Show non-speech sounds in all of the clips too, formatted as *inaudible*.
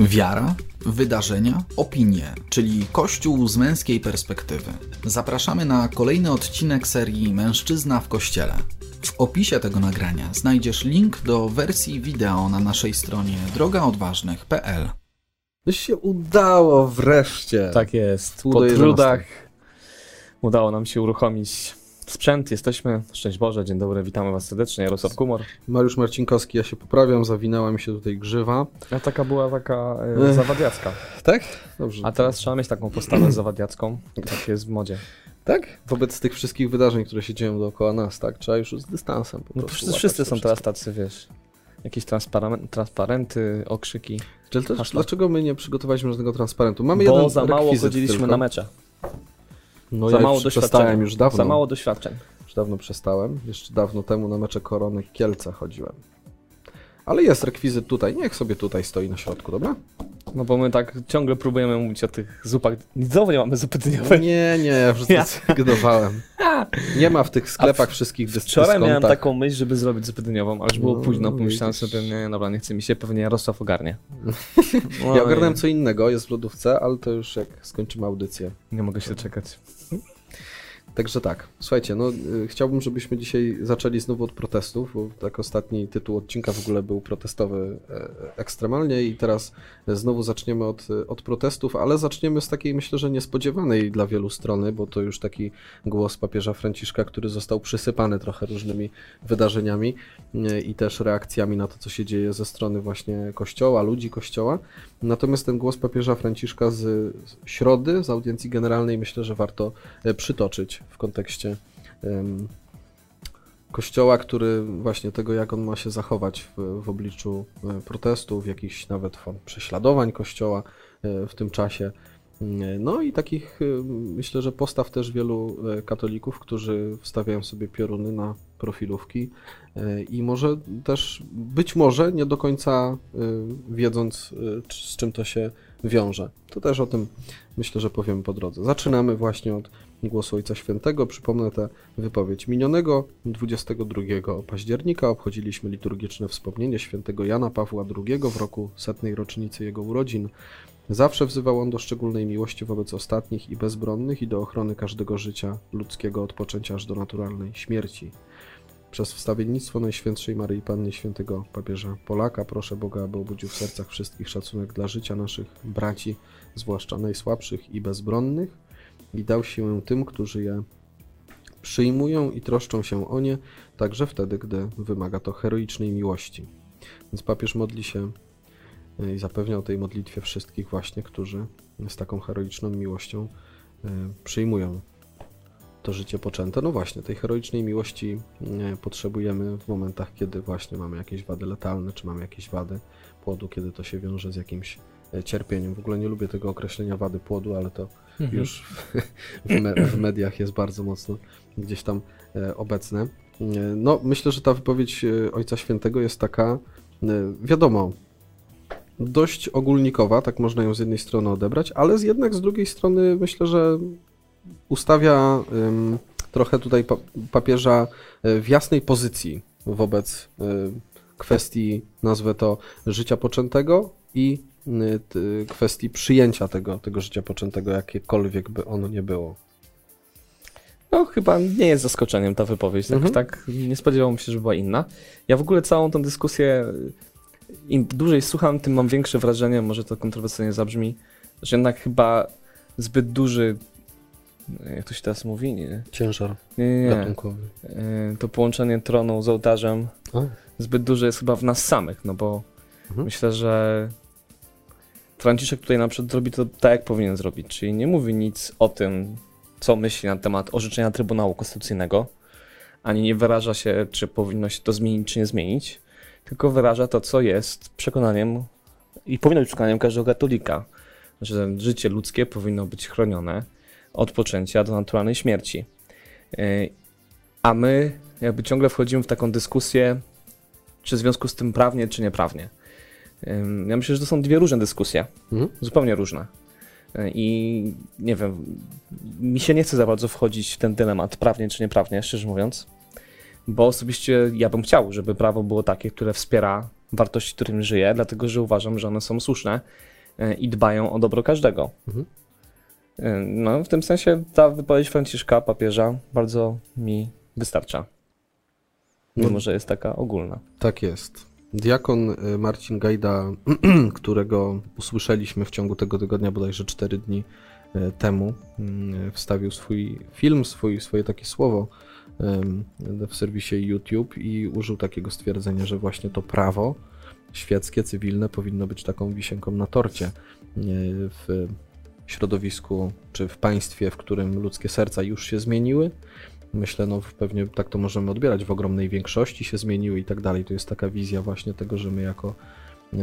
Wiara, wydarzenia, opinie, czyli Kościół z męskiej perspektywy. Zapraszamy na kolejny odcinek serii Mężczyzna w Kościele. W opisie tego nagrania znajdziesz link do wersji wideo na naszej stronie drogaodważnych.pl. No się udało wreszcie. Tak jest. Po trudach udało nam się uruchomić sprzęt. Jesteśmy. Szczęść Boże, dzień dobry, witamy Was serdecznie. Jarosław Kumor. Mariusz Marcinkowski, ja się poprawiam, zawinęła mi się tutaj grzywa. A taka była taka e, zawadiacka. Tak? Dobrze. A teraz trzeba mieć taką postawę *clears throat* zawadiacką. Tak jest w modzie. Tak? Wobec tych wszystkich wydarzeń, które się dzieją dookoła nas, tak? Trzeba już z dystansem po No, prostu wszyscy wszyscy są teraz tacy, wiesz. Jakieś transparenty, okrzyki. Dlaczego my nie przygotowaliśmy żadnego transparentu? Mamy Bo jeden za mało chodziliśmy tylko. na mecze. No za ja mało przestałem już dawno. Za mało doświadczeń. Już dawno przestałem. Jeszcze dawno temu na mecze Korony Kielce chodziłem. Ale jest rekwizyt tutaj. Niech sobie tutaj stoi na środku, dobra? No bo my tak ciągle próbujemy mówić o tych zupach. Znowu nie mamy zupy No dyniowej. nie, nie, ja już Ja- zrezygnowałem. Nie ma w tych sklepach wszystkich dys- Wczoraj miałem dyskontach. taką myśl, żeby zrobić zupę dyniową, ale już było No, późno. Pomyślałem widzisz. sobie, nie, dobra, nie chce mi się, pewnie Jarosław ogarnie. No *laughs* Ja ogarnąłem co innego, jest w lodówce, ale to już jak skończymy audycję. Nie mogę się doczekać. Także tak, słuchajcie, no y, chciałbym, żebyśmy dzisiaj zaczęli znowu od protestów, bo tak ostatni tytuł odcinka w ogóle był protestowy e, ekstremalnie i teraz znowu zaczniemy od, od protestów, ale zaczniemy z takiej myślę, że niespodziewanej dla wielu strony, bo to już taki głos papieża Franciszka, który został przysypany trochę różnymi wydarzeniami e, i też reakcjami na to, co się dzieje ze strony właśnie Kościoła, ludzi Kościoła. Natomiast ten głos papieża Franciszka z środy, z audiencji generalnej, myślę, że warto e, w kontekście em, Kościoła, który właśnie tego, jak on ma się zachować w, w obliczu e, protestów, jakichś nawet form prześladowań Kościoła e, w tym czasie. Mm, No i takich, e, myślę, że postaw też wielu e, katolików, którzy wstawiają sobie pioruny na profilówki e, i może też, być może nie do końca e, wiedząc, e, z czym to się wiąże. To też o tym myślę, że powiemy po drodze. Zaczynamy właśnie od głosu Ojca Świętego. Przypomnę tę wypowiedź. Minionego 22 października obchodziliśmy liturgiczne wspomnienie świętego Jana Pawła II w roku setnej rocznicy jego urodzin. Zawsze wzywał on do szczególnej miłości wobec ostatnich i bezbronnych i do ochrony każdego życia ludzkiego od poczęcia aż do naturalnej śmierci. Przez wstawiennictwo Najświętszej Maryi Panny Świętego Papieża Polaka proszę Boga, aby obudził w sercach wszystkich szacunek dla życia naszych braci, zwłaszcza najsłabszych i bezbronnych, i dał siłę tym, którzy je przyjmują i troszczą się o nie, także wtedy, gdy wymaga to heroicznej miłości. Więc papież modli się y, i zapewnia o tej modlitwie wszystkich właśnie, którzy z taką heroiczną miłością y, przyjmują to życie poczęte. No właśnie, tej heroicznej miłości y, potrzebujemy w momentach, kiedy właśnie mamy jakieś wady letalne, czy mamy jakieś wady płodu, kiedy to się wiąże z jakimś y, cierpieniem. W ogóle nie lubię tego określenia wady płodu, ale to już *laughs* w, me, w mediach jest bardzo mocno gdzieś tam e, obecne. E, No, myślę, że ta wypowiedź e, Ojca Świętego jest taka, e, wiadomo, dość ogólnikowa, tak można ją z jednej strony odebrać, ale z jednak z drugiej strony myślę, że ustawia trochę tutaj pa, papieża e, w jasnej pozycji wobec e, kwestii, nazwę to, życia poczętego i y, kwestii przyjęcia tego, tego życia poczętego, jakiekolwiek by ono nie było. No chyba nie jest zaskoczeniem ta wypowiedź. Tak, Mhm. tak nie spodziewałem się, że była inna. Ja w ogóle całą tą dyskusję, im dłużej słucham, tym mam większe wrażenie, może to kontrowersyjnie zabrzmi, że jednak chyba zbyt duży, jak to się teraz mówi? Nie, Ciężar nie, nie. nie. gatunkowy. E, To połączenie tronu z ołtarzem A. zbyt duże jest chyba w nas samych, no bo Mhm. myślę, że Franciszek tutaj na przykład zrobi to tak, jak powinien zrobić, czyli nie mówi nic o tym, co myśli na temat orzeczenia Trybunału Konstytucyjnego, ani nie wyraża się, czy powinno się to zmienić, czy nie zmienić, tylko wyraża to, co jest przekonaniem i powinno być przekonaniem każdego katolika, że życie ludzkie powinno być chronione od poczęcia do naturalnej śmierci. Yy, A my jakby ciągle wchodzimy w taką dyskusję, czy w związku z tym prawnie, czy nieprawnie. Ja myślę, że to są dwie różne dyskusje, Mhm. zupełnie różne. Yy, I nie wiem, mi się nie chce za bardzo wchodzić w ten dylemat, prawnie czy nieprawnie, szczerze mówiąc, bo osobiście ja bym chciał, żeby prawo było takie, które wspiera wartości, którym żyję, dlatego że uważam, że one są słuszne e, i dbają o dobro każdego. Mhm. E, No, w tym sensie ta wypowiedź Franciszka, papieża, bardzo mi wystarcza. Mimo, No. że jest taka ogólna. Tak jest. Diakon y, Marcin Gajda, *clears throat* którego usłyszeliśmy w ciągu tego tygodnia, bodajże 4 dni y, temu, y, wstawił swój film, swój, swoje takie słowo y, w serwisie YouTube i użył takiego stwierdzenia, że właśnie to prawo świeckie, cywilne powinno być taką wisienką na torcie y, w środowisku czy w państwie, w którym ludzkie serca już się zmieniły, myślę, no pewnie tak to możemy odbierać, w ogromnej większości się zmieniły i tak dalej. To jest taka wizja właśnie tego, że my jako,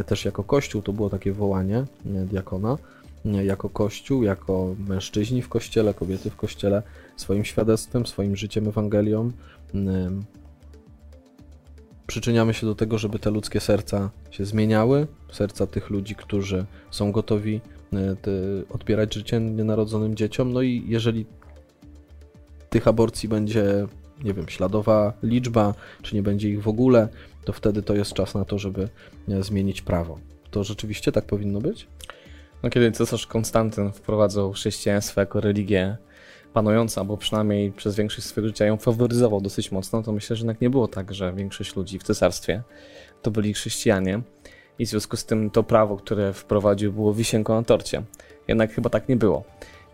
też jako Kościół, to było takie wołanie nie, diakona, jako Kościół, jako mężczyźni w Kościele, kobiety w Kościele, swoim świadectwem, swoim życiem, Ewangelią, przyczyniamy się do tego, żeby te ludzkie serca się zmieniały, serca tych ludzi, którzy są gotowi odbierać życie nienarodzonym dzieciom, no i jeżeli tych aborcji będzie, nie wiem, śladowa liczba, czy nie będzie ich w ogóle, to wtedy to jest czas na to, żeby e, zmienić prawo. To rzeczywiście tak powinno być? No, kiedy cesarz Konstantyn wprowadzał chrześcijaństwo jako religię panującą, albo przynajmniej przez większość swojego życia ją faworyzował dosyć mocno, to myślę, że jednak nie było tak, że większość ludzi w cesarstwie to byli chrześcijanie i w związku z tym to prawo, które wprowadził było wisienką na torcie. Jednak chyba tak nie było.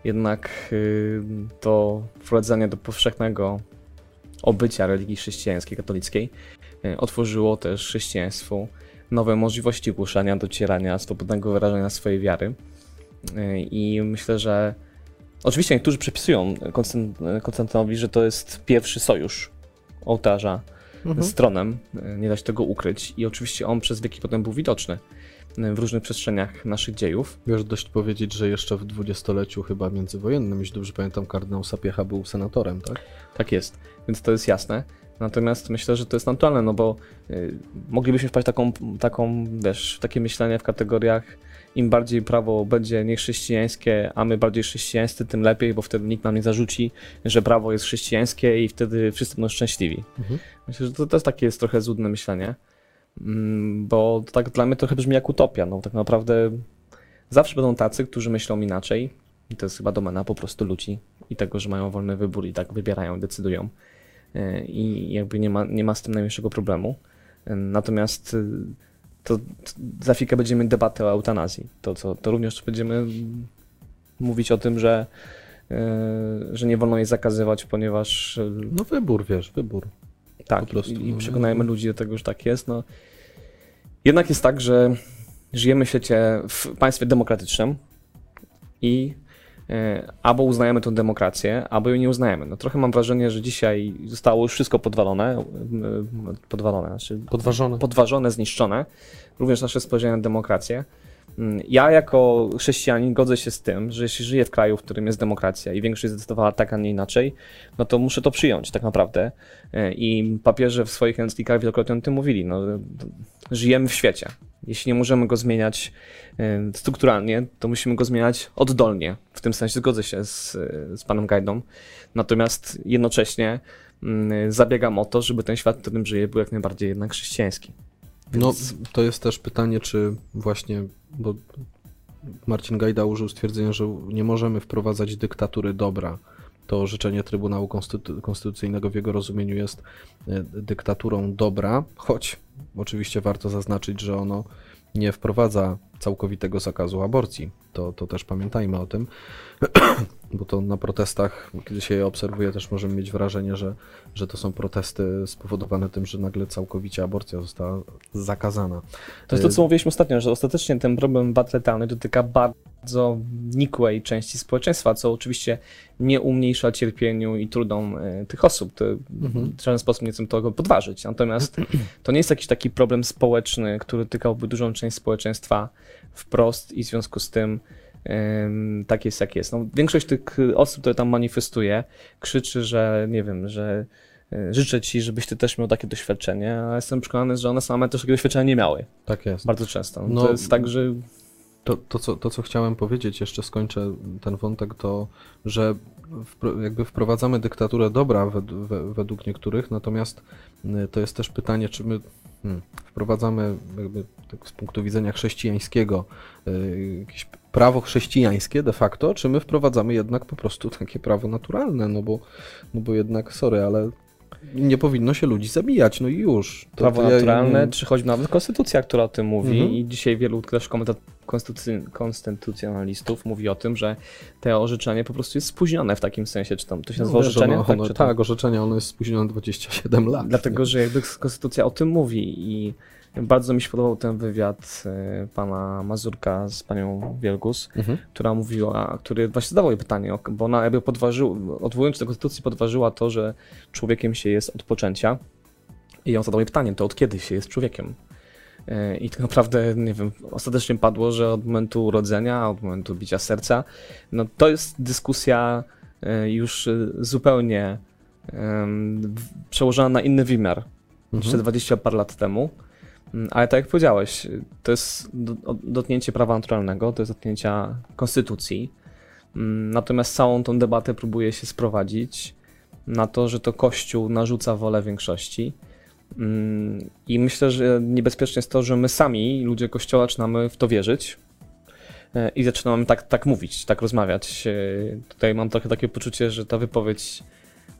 Jednak y, to wprowadzenie do powszechnego obycia religii chrześcijańskiej, katolickiej y, otworzyło też chrześcijaństwu nowe możliwości głoszenia, docierania, swobodnego wyrażania swojej wiary. Y, I myślę, że oczywiście niektórzy przypisują Konstant- Konstantynowi, że to jest pierwszy sojusz ołtarza z tronem, y, nie da się tego ukryć. I oczywiście on przez wieki potem był widoczny y, w różnych przestrzeniach naszych dziejów. Wiesz, dość powiedzieć, że jeszcze w dwudziestoleciu chyba międzywojennym, jeśli dobrze pamiętam, kardynał Sapiecha był senatorem, tak? Tak jest, więc to jest jasne. Natomiast myślę, że to jest naturalne, no bo y, moglibyśmy wpaść taką, taką, wiesz, takie myślenie w kategoriach im bardziej prawo będzie niechrześcijańskie, a my bardziej chrześcijańscy, tym lepiej, bo wtedy nikt nam nie zarzuci, że prawo jest chrześcijańskie i wtedy wszyscy będą szczęśliwi. Mhm. Myślę, że to też takie jest trochę złudne myślenie, mm, bo to tak dla mnie trochę brzmi jak utopia. No tak naprawdę zawsze będą tacy, którzy myślą inaczej i to jest chyba domena po prostu ludzi i tego, że mają wolny wybór i tak wybierają, decydują E, i jakby nie ma, nie ma z tym najmniejszego problemu. E, Natomiast to, za chwilkę będziemy debatę o eutanazji. To, co, to również będziemy mówić o tym, że, e, że nie wolno jej zakazywać, ponieważ e, No wybór, wiesz, wybór. tak, po prostu, i, no, przekonajmy no. ludzi do tego, że tak jest. No. Jednak jest tak, że żyjemy w świecie, w państwie demokratycznym i albo uznajemy tę demokrację, albo jej nie uznajemy. No trochę mam wrażenie, że dzisiaj zostało już wszystko podwalone, e, podwalone, znaczy Podważone. podważone, zniszczone, również nasze spojrzenie na demokrację. Mm, Ja jako chrześcijanin godzę się z tym, że jeśli żyję w kraju, w którym jest demokracja i większość zdecydowała tak, a nie inaczej, no to muszę to przyjąć tak naprawdę. E, I papieże w swoich encyklikach wielokrotnie o tym mówili. No, żyjemy w świecie. Jeśli nie możemy go zmieniać e, strukturalnie, to musimy go zmieniać oddolnie. W tym sensie zgodzę się z, z panem Gajdą. Natomiast jednocześnie mm, zabiegam o to, żeby ten świat, w którym żyję, był jak najbardziej jednak chrześcijański. No, Więc- to jest też pytanie, czy właśnie, bo Marcin Gajda użył stwierdzenia, że nie możemy wprowadzać dyktatury dobra. To orzeczenie Trybunału Konstytu- Konstytucyjnego w jego rozumieniu jest e, dyktaturą dobra, choć oczywiście warto zaznaczyć, że ono nie wprowadza całkowitego zakazu aborcji. To, to też pamiętajmy o tym, *clears throat* bo to na protestach, kiedy się je obserwuje, też możemy mieć wrażenie, że, że to są protesty spowodowane tym, że nagle całkowicie aborcja została zakazana. To jest to, co mówiliśmy ostatnio, że ostatecznie ten problem wad letalnych dotyka bardzo nikłej części społeczeństwa, co oczywiście nie umniejsza cierpieniu i trudom e, tych osób. To Mhm. w żaden sposób nie chcę tego podważyć. Natomiast to nie jest jakiś taki problem społeczny, który dotykałby dużą część społeczeństwa wprost i w związku z tym tak jest, jak jest. No, większość tych osób, które tam manifestuje, krzyczy, że nie wiem, że e, życzę ci, żebyś ty też miał takie doświadczenie, a jestem przekonany, że one same też takiego doświadczenia nie miały. Tak jest. Bardzo często. No, to jest tak, że To, to, co, to, co chciałem powiedzieć, jeszcze skończę ten wątek, to, że jakby wprowadzamy dyktaturę dobra wed, we, według niektórych, natomiast y, to jest też pytanie, czy my. Wprowadzamy jakby tak z punktu widzenia chrześcijańskiego y, jakieś prawo chrześcijańskie de facto, czy my wprowadzamy jednak po prostu takie prawo naturalne, no bo, no bo jednak, sorry, ale nie powinno się ludzi zabijać, no i już. To, prawo to naturalne, ja, czy choćby nawet konstytucja, która o tym mówi mhm. i dzisiaj wielu też konstytucjonalistów mówi o tym, że te orzeczenie po prostu jest spóźnione w takim sensie, czy tam to się nazywa no, orzeczenie? Ono, tak, ono, tak, orzeczenie, ono jest spóźnione 27 lat. Dlatego, nie? że jakby konstytucja o tym mówi i bardzo mi się podobał ten wywiad e, pana Mazurka z panią Wielgus, mhm. która mówiła, który właśnie zadawał jej pytanie, bo ona jakby podważyła, odwołując do konstytucji, podważyła to, że człowiekiem się jest od poczęcia. I on zadał jej pytanie, to od kiedy się jest człowiekiem? E, I tak naprawdę, nie wiem, ostatecznie padło, że od momentu urodzenia, od momentu bicia serca, no to jest dyskusja e, już zupełnie um, przełożona na inny wymiar. Mhm. Jeszcze 20 par lat temu. Mm, ale tak jak powiedziałeś, to jest dotknięcie prawa naturalnego, to jest dotknięcia konstytucji. Mm, natomiast całą tą debatę próbuje się sprowadzić na to, że to Kościół narzuca wolę większości. Mm, I myślę, że niebezpieczne jest to, że my sami, ludzie Kościoła, zaczynamy w to wierzyć e, i zaczynamy tak, tak mówić, tak rozmawiać. E, tutaj mam trochę takie poczucie, że ta wypowiedź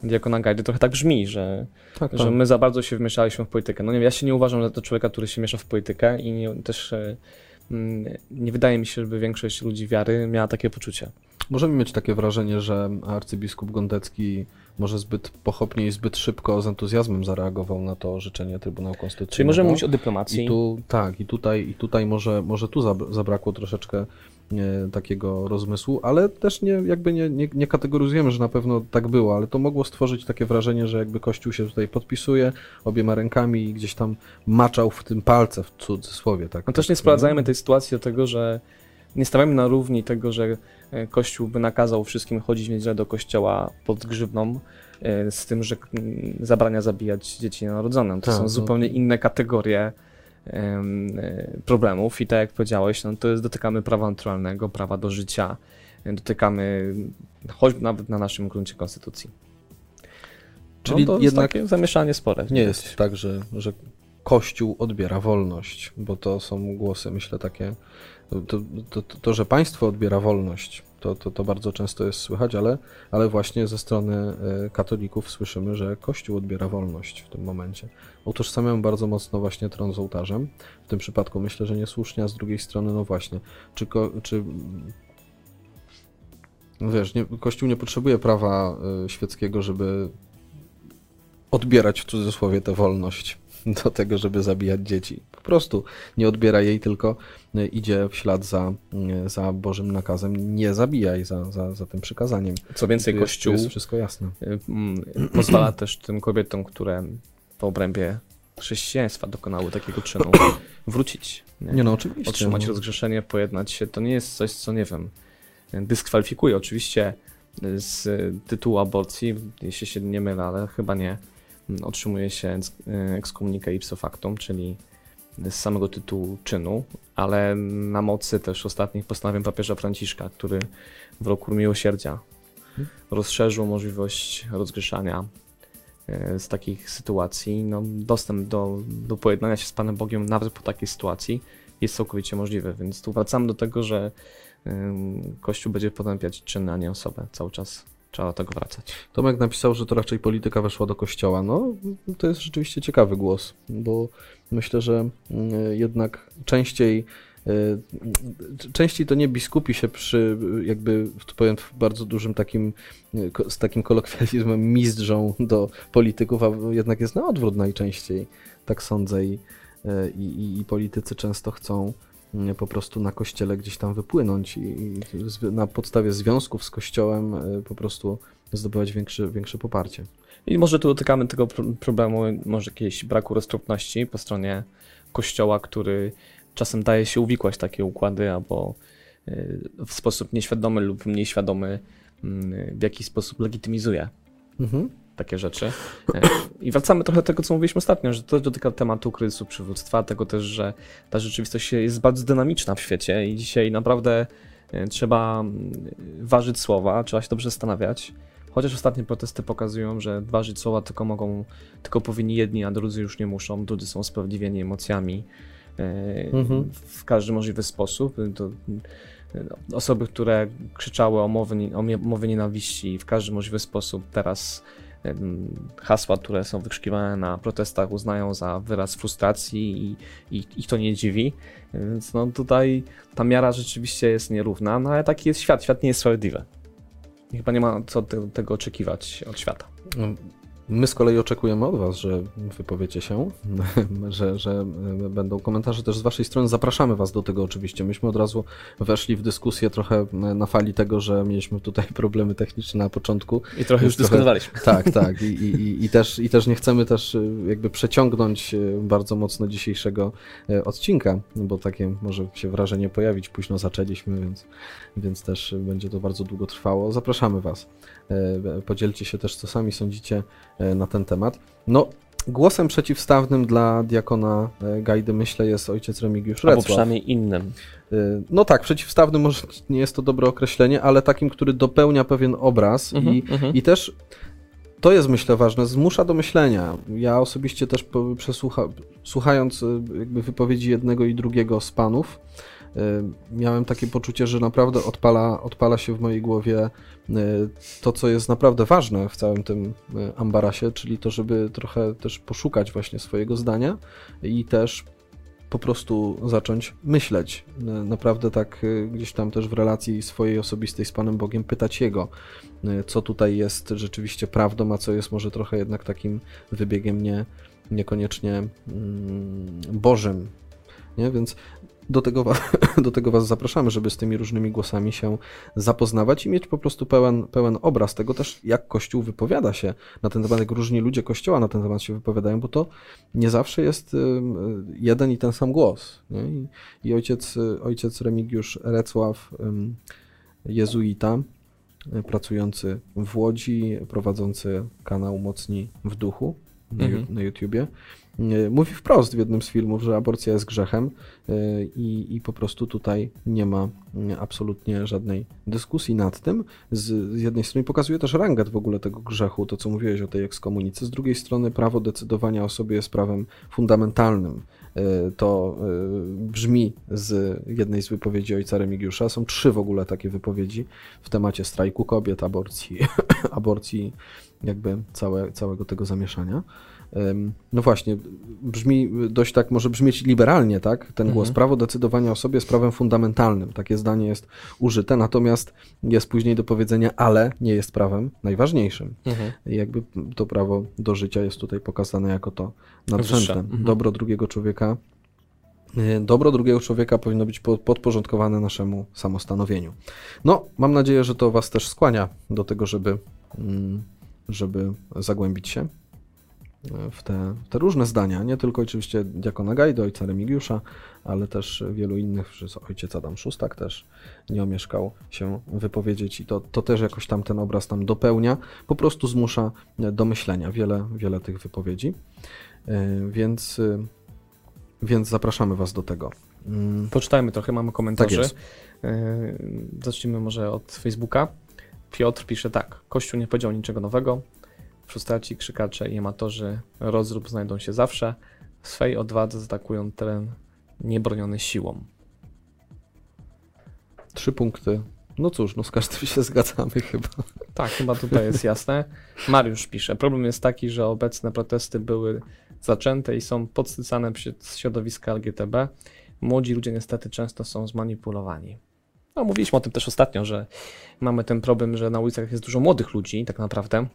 diakona Gajdy trochę tak brzmi, że, tak, tak. że my za bardzo się wmieszaliśmy w politykę. No nie ja się nie uważam za to człowieka, który się miesza w politykę i nie, też e, mm, nie wydaje mi się, żeby większość ludzi wiary miała takie poczucie. Możemy mieć takie wrażenie, że arcybiskup Gondecki może zbyt pochopnie i zbyt szybko z entuzjazmem zareagował na to orzeczenie Trybunału Konstytucyjnego. Czyli możemy mówić o dyplomacji. I tu, tak, i tutaj, i tutaj może, może tu zabrakło troszeczkę takiego rozmysłu, ale też nie, jakby nie, nie, nie, kategoryzujemy, że na pewno tak było, ale to mogło stworzyć takie wrażenie, że jakby Kościół się tutaj podpisuje obiema rękami i gdzieś tam maczał w tym palce, w cudzysłowie. Tak, no też nie sprowadzajmy tej sytuacji do tego, że nie stawiamy na równi tego, że e, Kościół by nakazał wszystkim chodzić w niedzielę do kościoła pod grzywną, e, z tym, że mm, zabrania zabijać dzieci narodzone. To tak, są no. zupełnie inne kategorie problemów i tak jak powiedziałeś, no to jest, dotykamy prawa naturalnego, prawa do życia, dotykamy choćby nawet na naszym gruncie konstytucji. Czyli no to jednak takie zamieszanie spore. Nie jest tak, że, że Kościół odbiera wolność, bo to są głosy, myślę, takie. To, to, to, to że państwo odbiera wolność, to, to, to bardzo często jest słychać, ale, ale właśnie ze strony e, katolików słyszymy, że Kościół odbiera wolność w tym momencie. Utożsamiam bardzo mocno właśnie tron z ołtarzem. W tym przypadku myślę, że niesłusznie, a z drugiej strony, no właśnie, czy, czy no wiesz, nie, Kościół nie potrzebuje prawa y, świeckiego, żeby odbierać w cudzysłowie tę wolność *laughs* do tego, żeby zabijać dzieci. Po prostu nie odbiera jej, tylko y, idzie w ślad za, y, za Bożym nakazem. Nie zabijaj za, za, za tym przykazaniem. Co więcej, Kościół jest wszystko jasne. pozwala też tym kobietom, które w obrębie chrześcijaństwa dokonały takiego czynu, *coughs* wrócić. Nie, nie no oczywiście. Otrzymać no. rozgrzeszenie, pojednać się. To nie jest coś, co nie wiem, dyskwalifikuje. Oczywiście z tytułu aborcji, jeśli się nie mylę, ale chyba nie, otrzymuje się ekskomunikę ipso factum, czyli z samego tytułu czynu, ale na mocy też ostatnich postanowień papieża Franciszka, który w roku miłosierdzia rozszerzył możliwość rozgrzeszania E, z takich sytuacji, no, dostęp do, do pojednania się z Panem Bogiem nawet po takiej sytuacji jest całkowicie możliwy, więc tu wracamy do tego, że Kościół będzie potępiać czyny, a nie osobę cały czas. Trzeba do tego wracać. Tomek napisał, że to raczej polityka weszła do kościoła. No, to jest rzeczywiście ciekawy głos, bo myślę, że jednak częściej E, częściej to nie biskupi się przy, jakby powiem w bardzo dużym takim, z takim kolokwializmem mistrzą do polityków, a jednak jest na odwrót najczęściej, tak sądzę i, e, i, i politycy często chcą mm, po prostu na kościele gdzieś tam wypłynąć i, na podstawie związków z kościołem e, po prostu zdobywać większe, większe poparcie. I może tu dotykamy tego problemu, może jakiejś braku roztropności po stronie kościoła, który czasem daje się uwikłać takie układy, albo y, w sposób nieświadomy lub mniej świadomy mm, w jakiś sposób legitymizuje mhm. Takie rzeczy. E, I wracamy trochę do tego, co mówiliśmy ostatnio, że to dotyka tematu kryzysu przywództwa, tego też, że ta rzeczywistość jest bardzo dynamiczna w świecie i dzisiaj naprawdę e, trzeba mm, ważyć słowa, trzeba się dobrze zastanawiać, Chociaż ostatnie protesty pokazują, że ważyć słowa tylko mogą, tylko powinni jedni, a drudzy już nie muszą. Drudzy są sprawiedliwieni emocjami e, Mhm. w każdy możliwy sposób. To, osoby, które krzyczały o mowie, o mowie nienawiści w każdy możliwy sposób, teraz hasła, które są wykrzykiwane na protestach uznają za wyraz frustracji i, i ich to nie dziwi. Więc no tutaj ta miara rzeczywiście jest nierówna, no ale taki jest świat. Świat nie jest sprawiedliwy. Chyba nie ma co te, tego oczekiwać od świata. My z kolei oczekujemy od Was, że wypowiecie się, *laughs* że, że będą komentarze też z Waszej strony. Zapraszamy Was do tego oczywiście. Myśmy od razu weszli w dyskusję trochę na fali tego, że mieliśmy tutaj *laughs* problemy techniczne na początku. I trochę już dyskutowaliśmy. *laughs* Tak, tak. I, i, i- też, I też nie chcemy też y, jakby przeciągnąć bardzo mocno dzisiejszego odcinka, bo takie może się wrażenie pojawić. Późno zaczęliśmy, więc, więc też będzie to bardzo długo trwało. Zapraszamy Was. Podzielcie się też, co sami sądzicie na ten temat. No, głosem przeciwstawnym dla diakona y, Gajdy, myślę, jest ojciec Remigiusz Albo Recław. przynajmniej innym. Y, No tak, przeciwstawny może nie jest to dobre określenie, ale takim, który dopełnia pewien obraz i, Mhm, mhm. i też to jest myślę ważne, zmusza do myślenia. Ja osobiście też przesłucha, słuchając jakby wypowiedzi jednego i drugiego z panów, miałem takie poczucie, że naprawdę odpala, odpala się w mojej głowie y, to, co jest naprawdę ważne w całym tym y, ambarasie, czyli to, żeby trochę też poszukać właśnie swojego zdania i też po prostu zacząć myśleć. Naprawdę tak y, gdzieś tam też w relacji swojej osobistej z Panem Bogiem pytać Jego, y, co tutaj jest rzeczywiście prawdą, a co jest może trochę jednak takim wybiegiem nie, niekoniecznie mm, Bożym. Nie? Więc do tego, *laughs* do tego Was zapraszamy, żeby z tymi różnymi głosami się zapoznawać i mieć po prostu pełen, pełen obraz tego też, jak Kościół wypowiada się na ten temat, jak różni ludzie Kościoła na ten temat się wypowiadają, bo to nie zawsze jest y, jeden i ten sam głos. I, I ojciec, y, ojciec Remigiusz Recław, jezuita, y, pracujący w Łodzi, prowadzący kanał Mocni w Duchu na, Mhm. na YouTubie, mówi wprost w jednym z filmów, że aborcja jest grzechem y, i, i po prostu tutaj nie ma y, absolutnie żadnej dyskusji nad tym. Z, z jednej strony pokazuje też rangę w ogóle tego grzechu, to co mówiłeś o tej ekskomunice, z drugiej strony prawo decydowania o sobie jest prawem fundamentalnym. Y, To y, brzmi z jednej z wypowiedzi ojca Remigiusza. Są trzy w ogóle takie wypowiedzi w temacie strajku kobiet, aborcji, *coughs* aborcji jakby całe, całego tego zamieszania. No właśnie, brzmi dość tak, może brzmieć liberalnie, tak? Ten głos. Mhm. Prawo decydowania o sobie jest prawem fundamentalnym. Takie zdanie jest użyte, natomiast jest później do powiedzenia, ale nie jest prawem najważniejszym. Mhm. Jakby to prawo do życia jest tutaj pokazane jako to nadrzędne. Mhm. Dobro drugiego człowieka. y, Dobro drugiego człowieka powinno być po- podporządkowane naszemu samostanowieniu. No, mam nadzieję, że to Was też skłania do tego, żeby, mm, żeby zagłębić się w te, te różne zdania. Nie tylko oczywiście diakona Gajdy, ojca Remigiusza, ale też wielu innych, przez ojciec Adam Szustak też nie omieszkał się wypowiedzieć i to, to też jakoś tam ten obraz tam dopełnia, po prostu zmusza e, do myślenia wiele, wiele tych wypowiedzi, E, więc, e, więc zapraszamy Was do tego. Mm, Poczytajmy trochę, mamy komentarze. Tak. Yy, Zacznijmy może od Facebooka. Piotr pisze tak. Kościół nie powiedział niczego nowego. Frustraci, krzykacze i amatorzy rozrób znajdą się zawsze. W swej odwadze zaatakują teren niebroniony siłą. Trzy punkty. No cóż, no z każdym się zgadzamy chyba. Tak, chyba tutaj jest jasne. Mariusz pisze. Problem jest taki, że obecne protesty były zaczęte i są podsycane przez środowiska LGTB. Młodzi ludzie niestety często są zmanipulowani. No, mówiliśmy o tym też ostatnio, że mamy ten problem, że na ulicach jest dużo młodych ludzi, tak naprawdę.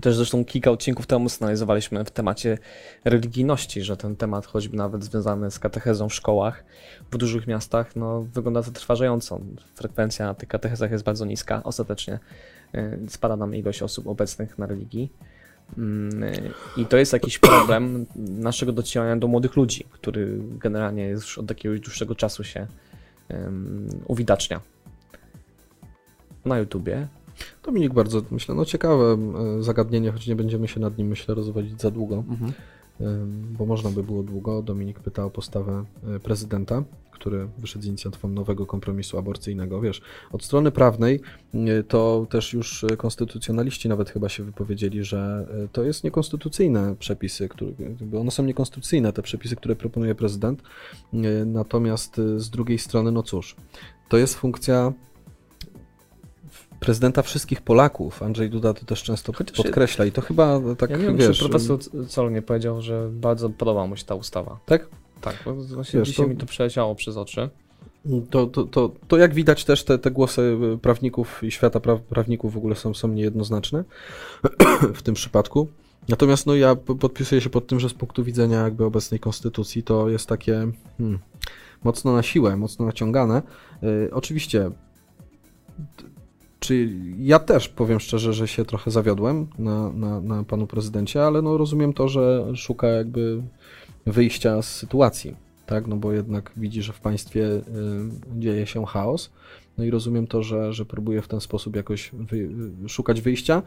Też zresztą kilka odcinków temu analizowaliśmy w temacie religijności, że ten temat, choćby nawet związany z katechezą w szkołach w dużych miastach, no, wygląda zatrważająco. Frekwencja na tych katechezach jest bardzo niska. Ostatecznie y, spada nam ilość osób obecnych na religii. Mm, I to jest jakiś problem naszego docierania do młodych ludzi, który generalnie już od jakiegoś dłuższego czasu się um, uwidacznia. Na YouTubie. Dominik, bardzo myślę, no ciekawe e, zagadnienie, choć nie będziemy się nad nim, myślę, rozwodzić za długo. ym, bo można by było długo. Dominik pyta o postawę y, prezydenta, który wyszedł z inicjatywą nowego kompromisu aborcyjnego. Wiesz, od strony prawnej y, to też już konstytucjonaliści nawet chyba się wypowiedzieli, że to jest niekonstytucyjne przepisy, które, one są niekonstytucyjne, te przepisy, które proponuje prezydent. Natomiast z drugiej strony, no cóż, to jest funkcja prezydenta wszystkich Polaków. Andrzej Duda to też często Chociaż podkreśla i to chyba tak, Ja nie wiem, wiesz... czy profesor Col nie powiedział, że bardzo podoba mu się ta ustawa. Tak? Tak, bo właśnie Wiesz, dzisiaj to- mi to przeleciało przez oczy. To, to, to, to jak widać też te, te głosy y, prawników i świata pra, prawników w ogóle są, są niejednoznaczne *clears throat* w tym przypadku. Natomiast no ja podpisuję się pod tym, że z punktu widzenia jakby obecnej konstytucji to jest takie hmm, mocno na siłę, mocno naciągane. Y, oczywiście t- czy ja też powiem szczerze, że się trochę zawiodłem na, na, na panu prezydencie, ale no rozumiem to, że szuka jakby wyjścia z sytuacji, tak? No bo jednak widzi, że w państwie y, dzieje się chaos. No i rozumiem to, że, że próbuje w ten sposób jakoś wy, szukać wyjścia.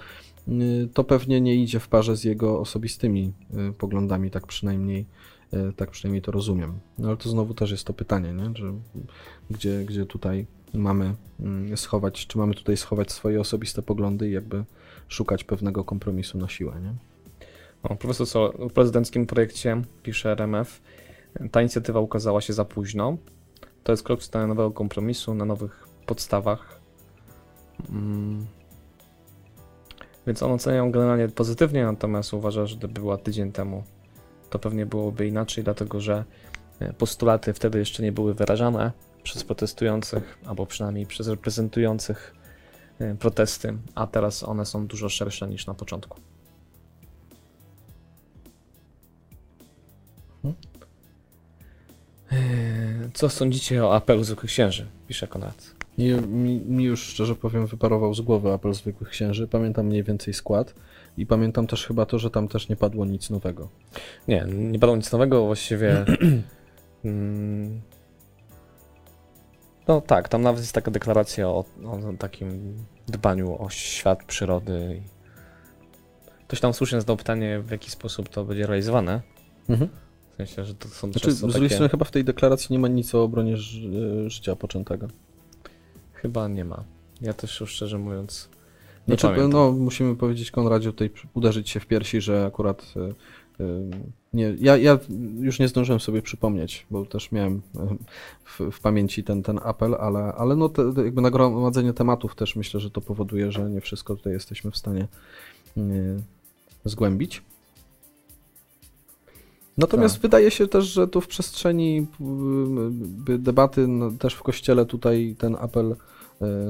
Y, to pewnie nie idzie w parze z jego osobistymi y, poglądami, tak przynajmniej, y, tak przynajmniej to rozumiem. No ale to znowu też jest to pytanie, nie? Że, gdzie, gdzie tutaj mamy mm, schować, czy mamy tutaj schować swoje osobiste poglądy i jakby szukać pewnego kompromisu na siłę, nie? O, profesor Col w prezydenckim projekcie, pisze RMF, ta inicjatywa ukazała się za późno. To jest krok w stronę nowego kompromisu na nowych podstawach. Mm. Więc on ocenia generalnie pozytywnie, natomiast uważa, że gdyby była tydzień temu, to pewnie byłoby inaczej, dlatego że e, postulaty wtedy jeszcze nie były wyrażane przez protestujących, albo przynajmniej przez reprezentujących e, protesty, a teraz one są dużo szersze niż na początku. Eee, Co sądzicie o apelu zwykłych księży? Pisze Konrad. Mi, mi, mi już szczerze powiem wyparował z głowy apel zwykłych księży. Pamiętam mniej więcej skład i pamiętam też chyba to, że tam też nie padło nic nowego. Nie, nie padło nic nowego, właściwie. *clears throat* no tak, tam nawet jest taka deklaracja o, o takim dbaniu o świat, przyrody. Ktoś tam słusznie zadał pytanie, w jaki sposób to będzie realizowane. Mhm. W sensie, że to są Znaczy, często z drugiej takie... strony chyba w tej deklaracji nie ma nic o obronie y, życia poczętego. Chyba nie ma. Ja też już szczerze mówiąc. Nie Znaczy, pamiętam. no, musimy powiedzieć Konradzie tutaj uderzyć się w piersi, że akurat y, nie, ja, ja już nie zdążyłem sobie przypomnieć, bo też miałem w, w pamięci ten, ten apel, ale, ale no te, jakby nagromadzenie tematów też myślę, że to powoduje, że nie wszystko tutaj jesteśmy w stanie zgłębić. Natomiast Tak. wydaje się też, że tu w przestrzeni debaty no, też w kościele tutaj ten apel y,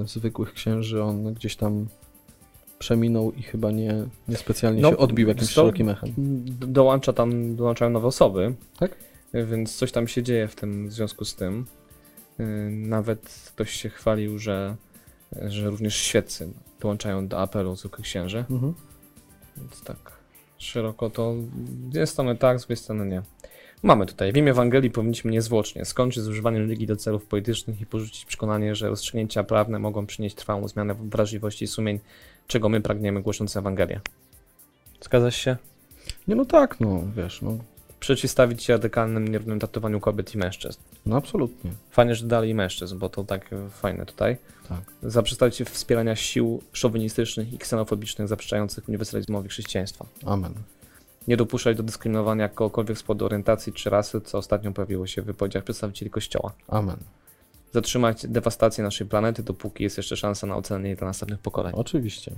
zwykłych księży, on gdzieś tam przeminął i chyba nie, niespecjalnie No, się odbił jakimś to- szerokim echem. Do- Dołącza tam, dołączają nowe osoby. Tak? Więc coś tam się dzieje w tym w związku z tym. Yy, Nawet ktoś się chwalił, że, że również świeccy dołączają do apelu zwykłych księży. Mhm. Więc tak szeroko to z jednej strony tak, z drugiej strony nie. Mamy tutaj, w imię Ewangelii powinniśmy niezwłocznie skończyć z używaniem religii do celów politycznych i porzucić przekonanie, że rozstrzygnięcia prawne mogą przynieść trwałą zmianę w wrażliwości sumień, czego my pragniemy głosząc Ewangelię. Zgadzasz się? Nie, no tak, no wiesz, no, Przeciwstawić się radykalnym, nierównym traktowaniu kobiet i mężczyzn. no absolutnie. Fajnie, że dali mężczyzn, bo to tak fajne tutaj. Tak. Zaprzestać się wspierania sił szowinistycznych i ksenofobicznych zaprzeczających uniwersalizmowi chrześcijaństwa. Amen. Nie dopuszczać do dyskryminowania kogokolwiek z powodu orientacji czy rasy, co ostatnio pojawiło się w wypowiedziach przedstawicieli Kościoła. Amen. Zatrzymać dewastację naszej planety, dopóki jest jeszcze szansa na ocenę jej dla następnych pokoleń. Oczywiście.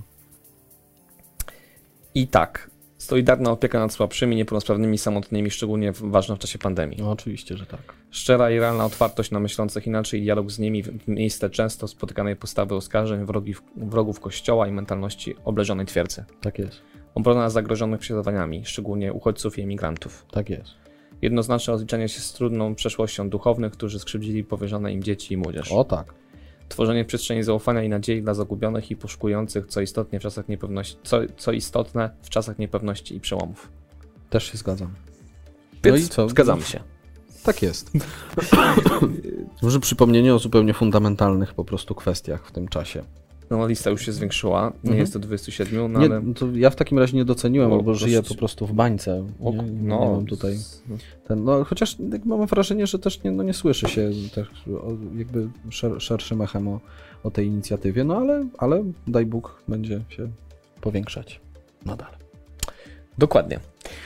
I tak, solidarna opieka nad słabszymi, niepełnosprawnymi, samotnymi, szczególnie ważna w czasie pandemii. No oczywiście, że tak. Szczera i realna otwartość na myślących inaczej i dialog z nimi w miejsce często spotykanej postawy oskarżeń, wrogi, wrogów kościoła i mentalności obleżonej twierdzy. Tak jest. Obrona zagrożonych prześladowaniami, szczególnie uchodźców i emigrantów. Tak jest. Jednoznaczne rozliczenie się z trudną przeszłością duchownych, którzy skrzywdzili powierzone im dzieci i młodzież. O tak. Tworzenie przestrzeni zaufania i nadziei dla zagubionych i poszukujących, co istotnie w czasach niepewności, co, co istotne w czasach niepewności i przełomów. Też się zgadzam. Więc i co? zgadzamy się. Tak jest. *coughs* Może przypomnienie o zupełnie fundamentalnych po prostu kwestiach w tym czasie. No, lista już się zwiększyła, nie Mhm. jest to 27, no Nie, ale... no to ja w takim razie nie doceniłem, O, albo żyję po prostu w bańce. O, Nie, nie, no, nie mam tutaj ten, no chociaż tak mam wrażenie, że też nie, no nie słyszy się o, jakby szer, szerszym echem o, o tej inicjatywie, no ale, ale daj Bóg będzie się powiększać nadal. Dokładnie.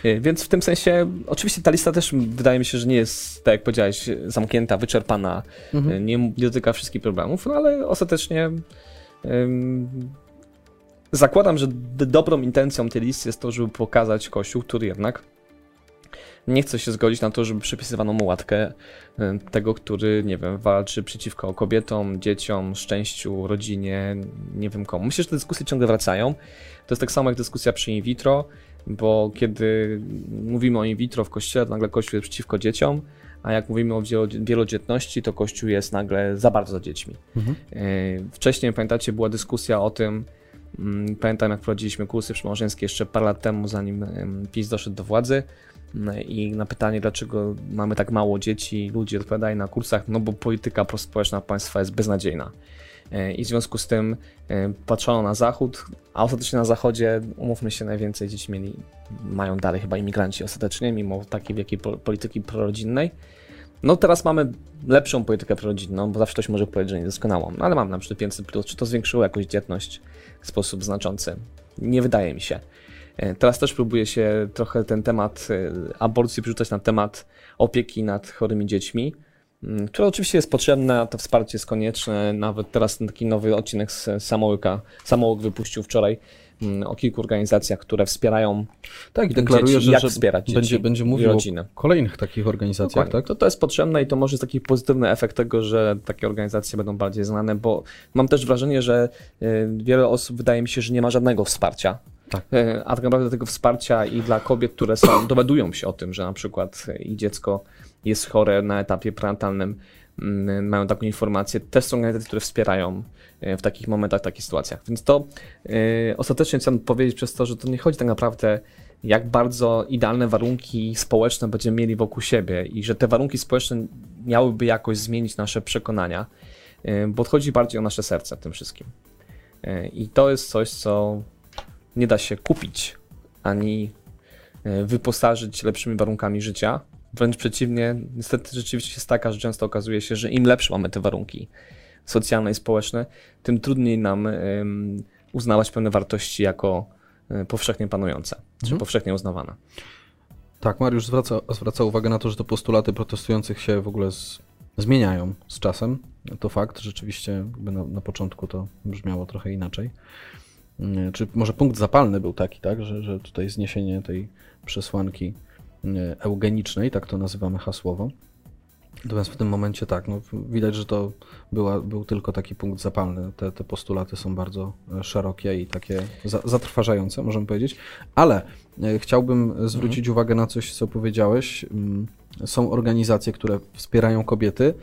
E, Więc w tym sensie, oczywiście ta lista też wydaje mi się, że nie jest, tak jak powiedziałeś, zamknięta, wyczerpana, Mhm. e, nie, nie dotyka wszystkich problemów, no ale ostatecznie zakładam, że dobrą intencją tej listy jest to, żeby pokazać Kościół, który jednak nie chce się zgodzić na to, żeby przypisywano mu łatkę tego, który, nie wiem, walczy przeciwko kobietom, dzieciom, szczęściu, rodzinie, nie wiem komu. Myślę, że te dyskusje ciągle wracają. To jest tak samo jak dyskusja przy in vitro, bo kiedy mówimy o in vitro w kościele, to nagle kościół jest przeciwko dzieciom, a jak mówimy o wielo- wielodzietności, to kościół jest nagle za bardzo za dziećmi. Mhm. E, Wcześniej, pamiętacie, była dyskusja o tym, mm, pamiętam jak prowadziliśmy kursy przymałżeńskie jeszcze parę lat temu, zanim PiS doszedł do władzy mm, i na pytanie, dlaczego mamy tak mało dzieci, ludzie odpowiadali na kursach, no bo polityka prospołeczna państwa jest beznadziejna. E, I w związku z tym e, patrzono na zachód, a ostatecznie na zachodzie, umówmy się, najwięcej dzieci mieli, mają dalej chyba imigranci ostatecznie, mimo takiej wielkiej po- polityki prorodzinnej. No teraz mamy lepszą politykę prorodzinną, bo zawsze ktoś może powiedzieć, że nie doskonałą, no ale mam na przykład 500 plus, czy to zwiększyło jakoś dzietność w sposób znaczący? Nie wydaje mi się. E, Teraz też próbuje się trochę ten temat aborcji przerzucać na temat opieki nad chorymi dziećmi, które oczywiście jest potrzebne, a to wsparcie jest konieczne. Nawet teraz ten taki nowy odcinek z Samołyka, Samołyk wypuścił wczoraj mm, o kilku organizacjach, które wspierają Tak, i deklaruje, dzieci, że, jak że wspierać dzieci będzie, będzie i mówił o kolejnych takich organizacjach, Dokładnie. tak? To, to jest potrzebne i to może jest taki pozytywny efekt tego, że takie organizacje będą bardziej znane, bo mam też wrażenie, że y, wiele osób wydaje mi się, że nie ma żadnego wsparcia. Tak. Y, A tak naprawdę tego wsparcia i dla kobiet, które są, dowiadują się o tym, że na przykład y, ich dziecko jest chore na etapie prenatalnym, mm, mają taką informację, też są organizacje, które wspierają y, w takich momentach, w takich sytuacjach. Więc to y, ostatecznie chcę powiedzieć przez to, że to nie chodzi tak naprawdę jak bardzo idealne warunki społeczne będziemy mieli wokół siebie i że te warunki społeczne miałyby jakoś zmienić nasze przekonania, y, bo chodzi bardziej o nasze serce w tym wszystkim. Y, I to jest coś, co nie da się kupić ani wyposażyć lepszymi warunkami życia. Wręcz przeciwnie, niestety rzeczywiście jest taka, że często okazuje się, że im lepsze mamy te warunki socjalne i społeczne, tym trudniej nam ym, uznawać pewne wartości jako y, powszechnie panujące, czy Mhm. powszechnie uznawane. Tak, Mariusz zwraca, zwraca uwagę na to, że te postulaty protestujących się w ogóle z, zmieniają z czasem. To fakt, rzeczywiście jakby na, na początku to brzmiało trochę inaczej. Nie, Czy może punkt zapalny był taki, tak, że, że tutaj zniesienie tej przesłanki eugenicznej, tak to nazywamy hasłowo. Natomiast w tym momencie tak, no, widać, że to była, był tylko taki punkt zapalny. Te, te postulaty są bardzo e, szerokie i takie za, zatrważające, możemy powiedzieć. Ale e, chciałbym zwrócić uwagę na coś, co powiedziałeś. Mm, Są organizacje, które wspierają kobiety.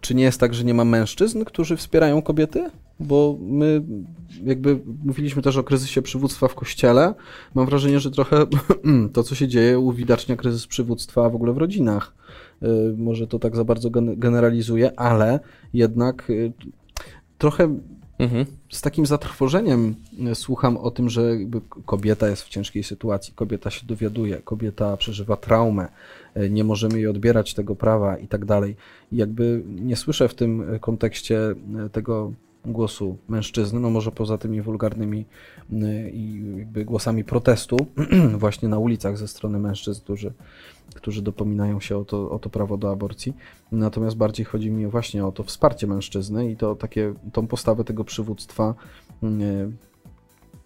Czy nie jest tak, że nie ma mężczyzn, którzy wspierają kobiety? Bo my jakby mówiliśmy też o kryzysie przywództwa w kościele. Mam wrażenie, że trochę *clears throat* to, co się dzieje, uwidacznia kryzys przywództwa w ogóle w rodzinach. Y, Może to tak za bardzo gen- generalizuje, ale jednak y, trochę Mhm. z takim zatrwożeniem y, słucham o tym, że kobieta jest w ciężkiej sytuacji, kobieta się dowiaduje, kobieta przeżywa traumę, nie możemy jej odbierać tego prawa i tak dalej. I jakby nie słyszę w tym kontekście tego głosu mężczyzny, no może poza tymi wulgarnymi y, i jakby głosami protestu *clears throat* właśnie na ulicach ze strony mężczyzn, którzy, którzy dopominają się o to, o to prawo do aborcji. Natomiast bardziej chodzi mi właśnie o to wsparcie mężczyzny i to takie, tą postawę tego przywództwa y,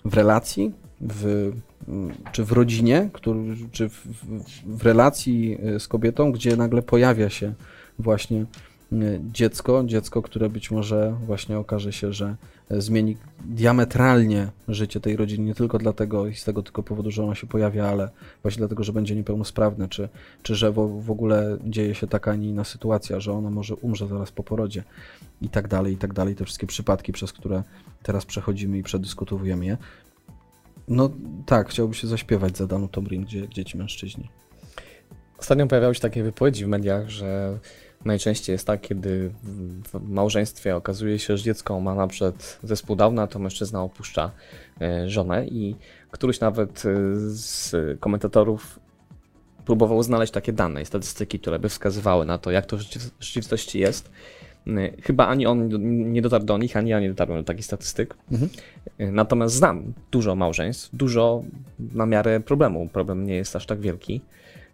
w relacji, w, mm, czy w rodzinie, który, czy w, w, w relacji y, z kobietą, gdzie nagle pojawia się właśnie y, dziecko, dziecko, które być może właśnie okaże się, że zmieni diametralnie życie tej rodziny, nie tylko dlatego i z tego tylko powodu, że ona się pojawia, ale właśnie dlatego, że będzie niepełnosprawne, czy, czy że w, w ogóle dzieje się taka, a nie inna sytuacja, że ona może umrze zaraz po porodzie i tak dalej, i tak dalej. Te wszystkie przypadki, przez które teraz przechodzimy i przedyskutowujemy je. No tak, chciałbym się zaśpiewać za Danu Tomrin, gdzie, gdzie ci mężczyźni. Ostatnio pojawiały się takie wypowiedzi w mediach, że Najczęściej jest tak, kiedy w małżeństwie okazuje się, że dziecko ma na przykład zespół Downa, to mężczyzna opuszcza e, żonę i któryś nawet e, z komentatorów próbował znaleźć takie dane i statystyki, które by wskazywały na to, jak to w rzeczywistości jest. E, chyba ani on nie dotarł do nich, ani ja nie dotarłem do takich statystyk. Mhm. Natomiast znam dużo małżeństw, dużo na miarę problemu. Problem nie jest aż tak wielki.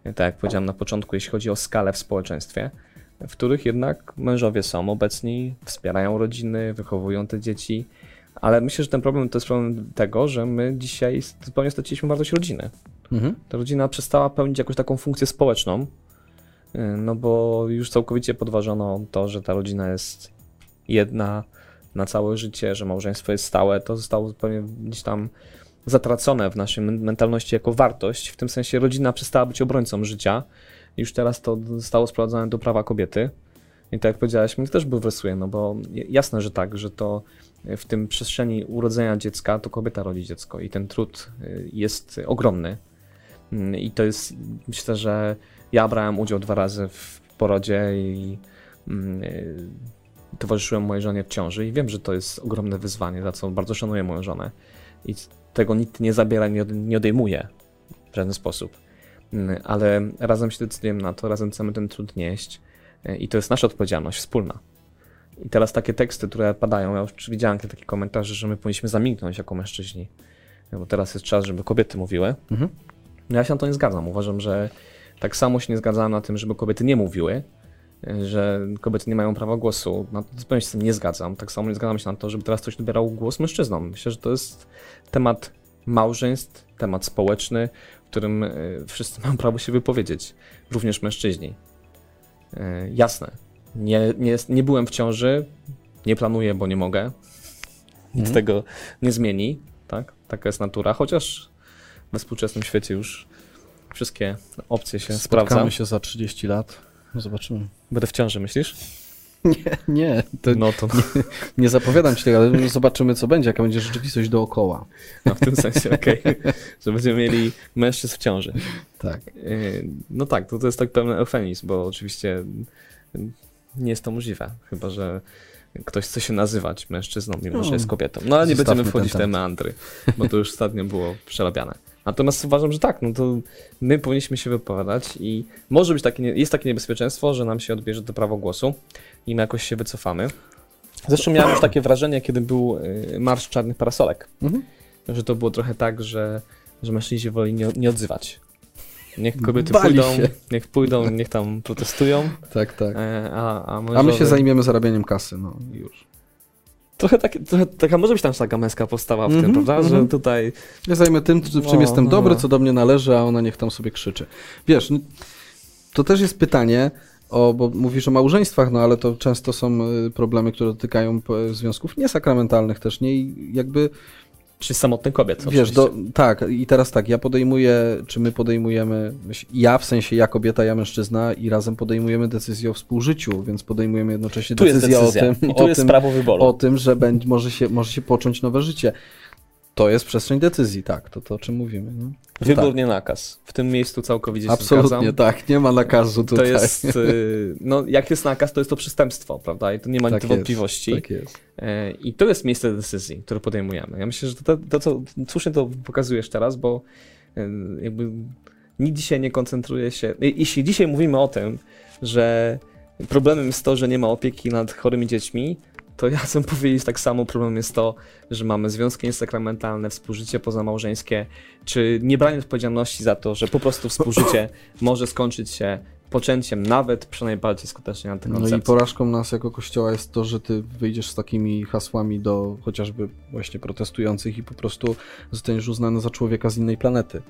Tak jak powiedziałem na początku, jeśli chodzi o skalę w społeczeństwie w których jednak mężowie są obecni, wspierają rodziny, wychowują te dzieci. Ale myślę, że ten problem to jest problem tego, że my dzisiaj zupełnie straciliśmy wartość rodziny. Mhm. Ta rodzina przestała pełnić jakąś taką funkcję społeczną, y, no bo już całkowicie podważono to, że ta rodzina jest jedna na całe życie, że małżeństwo jest stałe. To zostało zupełnie gdzieś tam zatracone w naszej mentalności jako wartość. W tym sensie rodzina przestała być obrońcą życia już teraz to zostało sprowadzone do prawa kobiety. I tak jak powiedziałeś, mnie też bulwersuje, no bo jasne, że tak, że to w tym przestrzeni urodzenia dziecka to kobieta rodzi dziecko i ten trud y, jest ogromny. Mm, I to jest, myślę, że ja brałem udział dwa razy w porodzie i mm, y, towarzyszyłem mojej żonie w ciąży i wiem, że to jest ogromne wyzwanie, za co bardzo szanuję moją żonę. I tego nikt nie zabiera, nie odejmuje w żaden sposób. Ale razem się decydujemy na to, razem chcemy ten trud nieść e, i to jest nasza odpowiedzialność wspólna. I teraz takie teksty, które padają, ja już widziałem takie komentarze, że my powinniśmy zamilknąć jako mężczyźni, no bo teraz jest czas, żeby kobiety mówiły. Mhm. No ja się na to nie zgadzam. Uważam, że tak samo się nie zgadzam na tym, żeby kobiety nie mówiły, e, że kobiety nie mają prawa głosu. Na to zupełnie się z tym nie zgadzam. Tak samo nie zgadzam się na to, żeby teraz ktoś odbierał głos mężczyznom. Myślę, że to jest temat małżeństw, temat społeczny, którym e, wszyscy mają prawo się wypowiedzieć, również mężczyźni. E, jasne, nie, nie, nie byłem w ciąży, nie planuję, bo nie mogę. Nic mm. tego nie zmieni, tak? Taka jest natura, chociaż we współczesnym świecie już wszystkie opcje się Spotkamy sprawdzają. Spotkamy się za 30 lat, no zobaczymy. Będę w ciąży, myślisz? *laughs* Nie, nie. To no to... Nie, nie, zapowiadam ci tego, ale zobaczymy, co będzie, jaka będzie rzeczywistość dookoła. No w tym sensie, okej. Okay. Że będziemy mieli mężczyzn w ciąży. Tak. E, no tak, to, to jest tak pełny eufemizm, bo oczywiście nie jest to możliwe, chyba że ktoś chce się nazywać mężczyzną, mimo no, że jest kobietą. No ale nie będziemy wchodzić w te meandry, bo to już ostatnio było przerabiane. Natomiast uważam, że tak, no to my powinniśmy się wypowiadać i może być takie, jest takie niebezpieczeństwo, że nam się odbierze to prawo głosu i my jakoś się wycofamy. Zresztą miałem już takie wrażenie, kiedy był y, Marsz Czarnych Parasolek, mhm. że to było trochę tak, że, że mężczyźni woli nie, nie odzywać. Niech kobiety Bali pójdą, się. niech pójdą, niech tam protestują. Tak, tak. E, a, a, a my się zajmiemy zarabianiem kasy, no już. Trochę, tak, trochę taka może być tam taka męska postawa w mm -hmm, tym, prawda? Mm -hmm. Że mhm. tutaj. Ja zajmę tym, w czym no, jestem no. dobry, co do mnie należy, a ona niech tam sobie krzyczy. Wiesz, to też jest pytanie, o, bo mówisz o małżeństwach, no ale to często są y, problemy, które dotykają związków niesakramentalnych też, nie? I jakby czy samotnych kobiet. Wiesz, do, tak, i teraz tak, ja podejmuję, czy my podejmujemy, ja w sensie ja kobieta, ja mężczyzna i razem podejmujemy decyzję o współżyciu, więc podejmujemy jednocześnie tu decyzję o tym, o tym, o tym, że będzie, może, się, może się począć nowe życie. To jest przestrzeń decyzji, tak, to to o czym mówimy. No. Wybór, tak. nie nakaz. W tym miejscu całkowicie się Absolutnie zgadzam. tak, nie ma nakazu tutaj. To jest, y, no jak jest nakaz, to jest to przestępstwo, prawda? I to nie ma tak wątpliwości. Jest, tak jest. E, I to jest miejsce decyzji, które podejmujemy. Ja myślę, że to, to, co słusznie to pokazujesz teraz, bo e, jakby nikt dzisiaj nie koncentruje się. Jeśli dzisiaj mówimy o tym, że problemem jest to, że nie ma opieki nad chorymi dziećmi, to ja chcę *laughs* powiedzieć tak samo, problem jest to, że mamy związki niesakramentalne, współżycie pozamałżeńskie, czy nie branie odpowiedzialności za to, że po prostu współżycie *coughs* może skończyć się poczęciem nawet przy najbardziej skutecznej antykoncepcji. No i porażką nas jako kościoła jest to, że ty wyjdziesz z takimi hasłami do chociażby właśnie protestujących i po prostu zostaniesz uznany za człowieka z innej planety.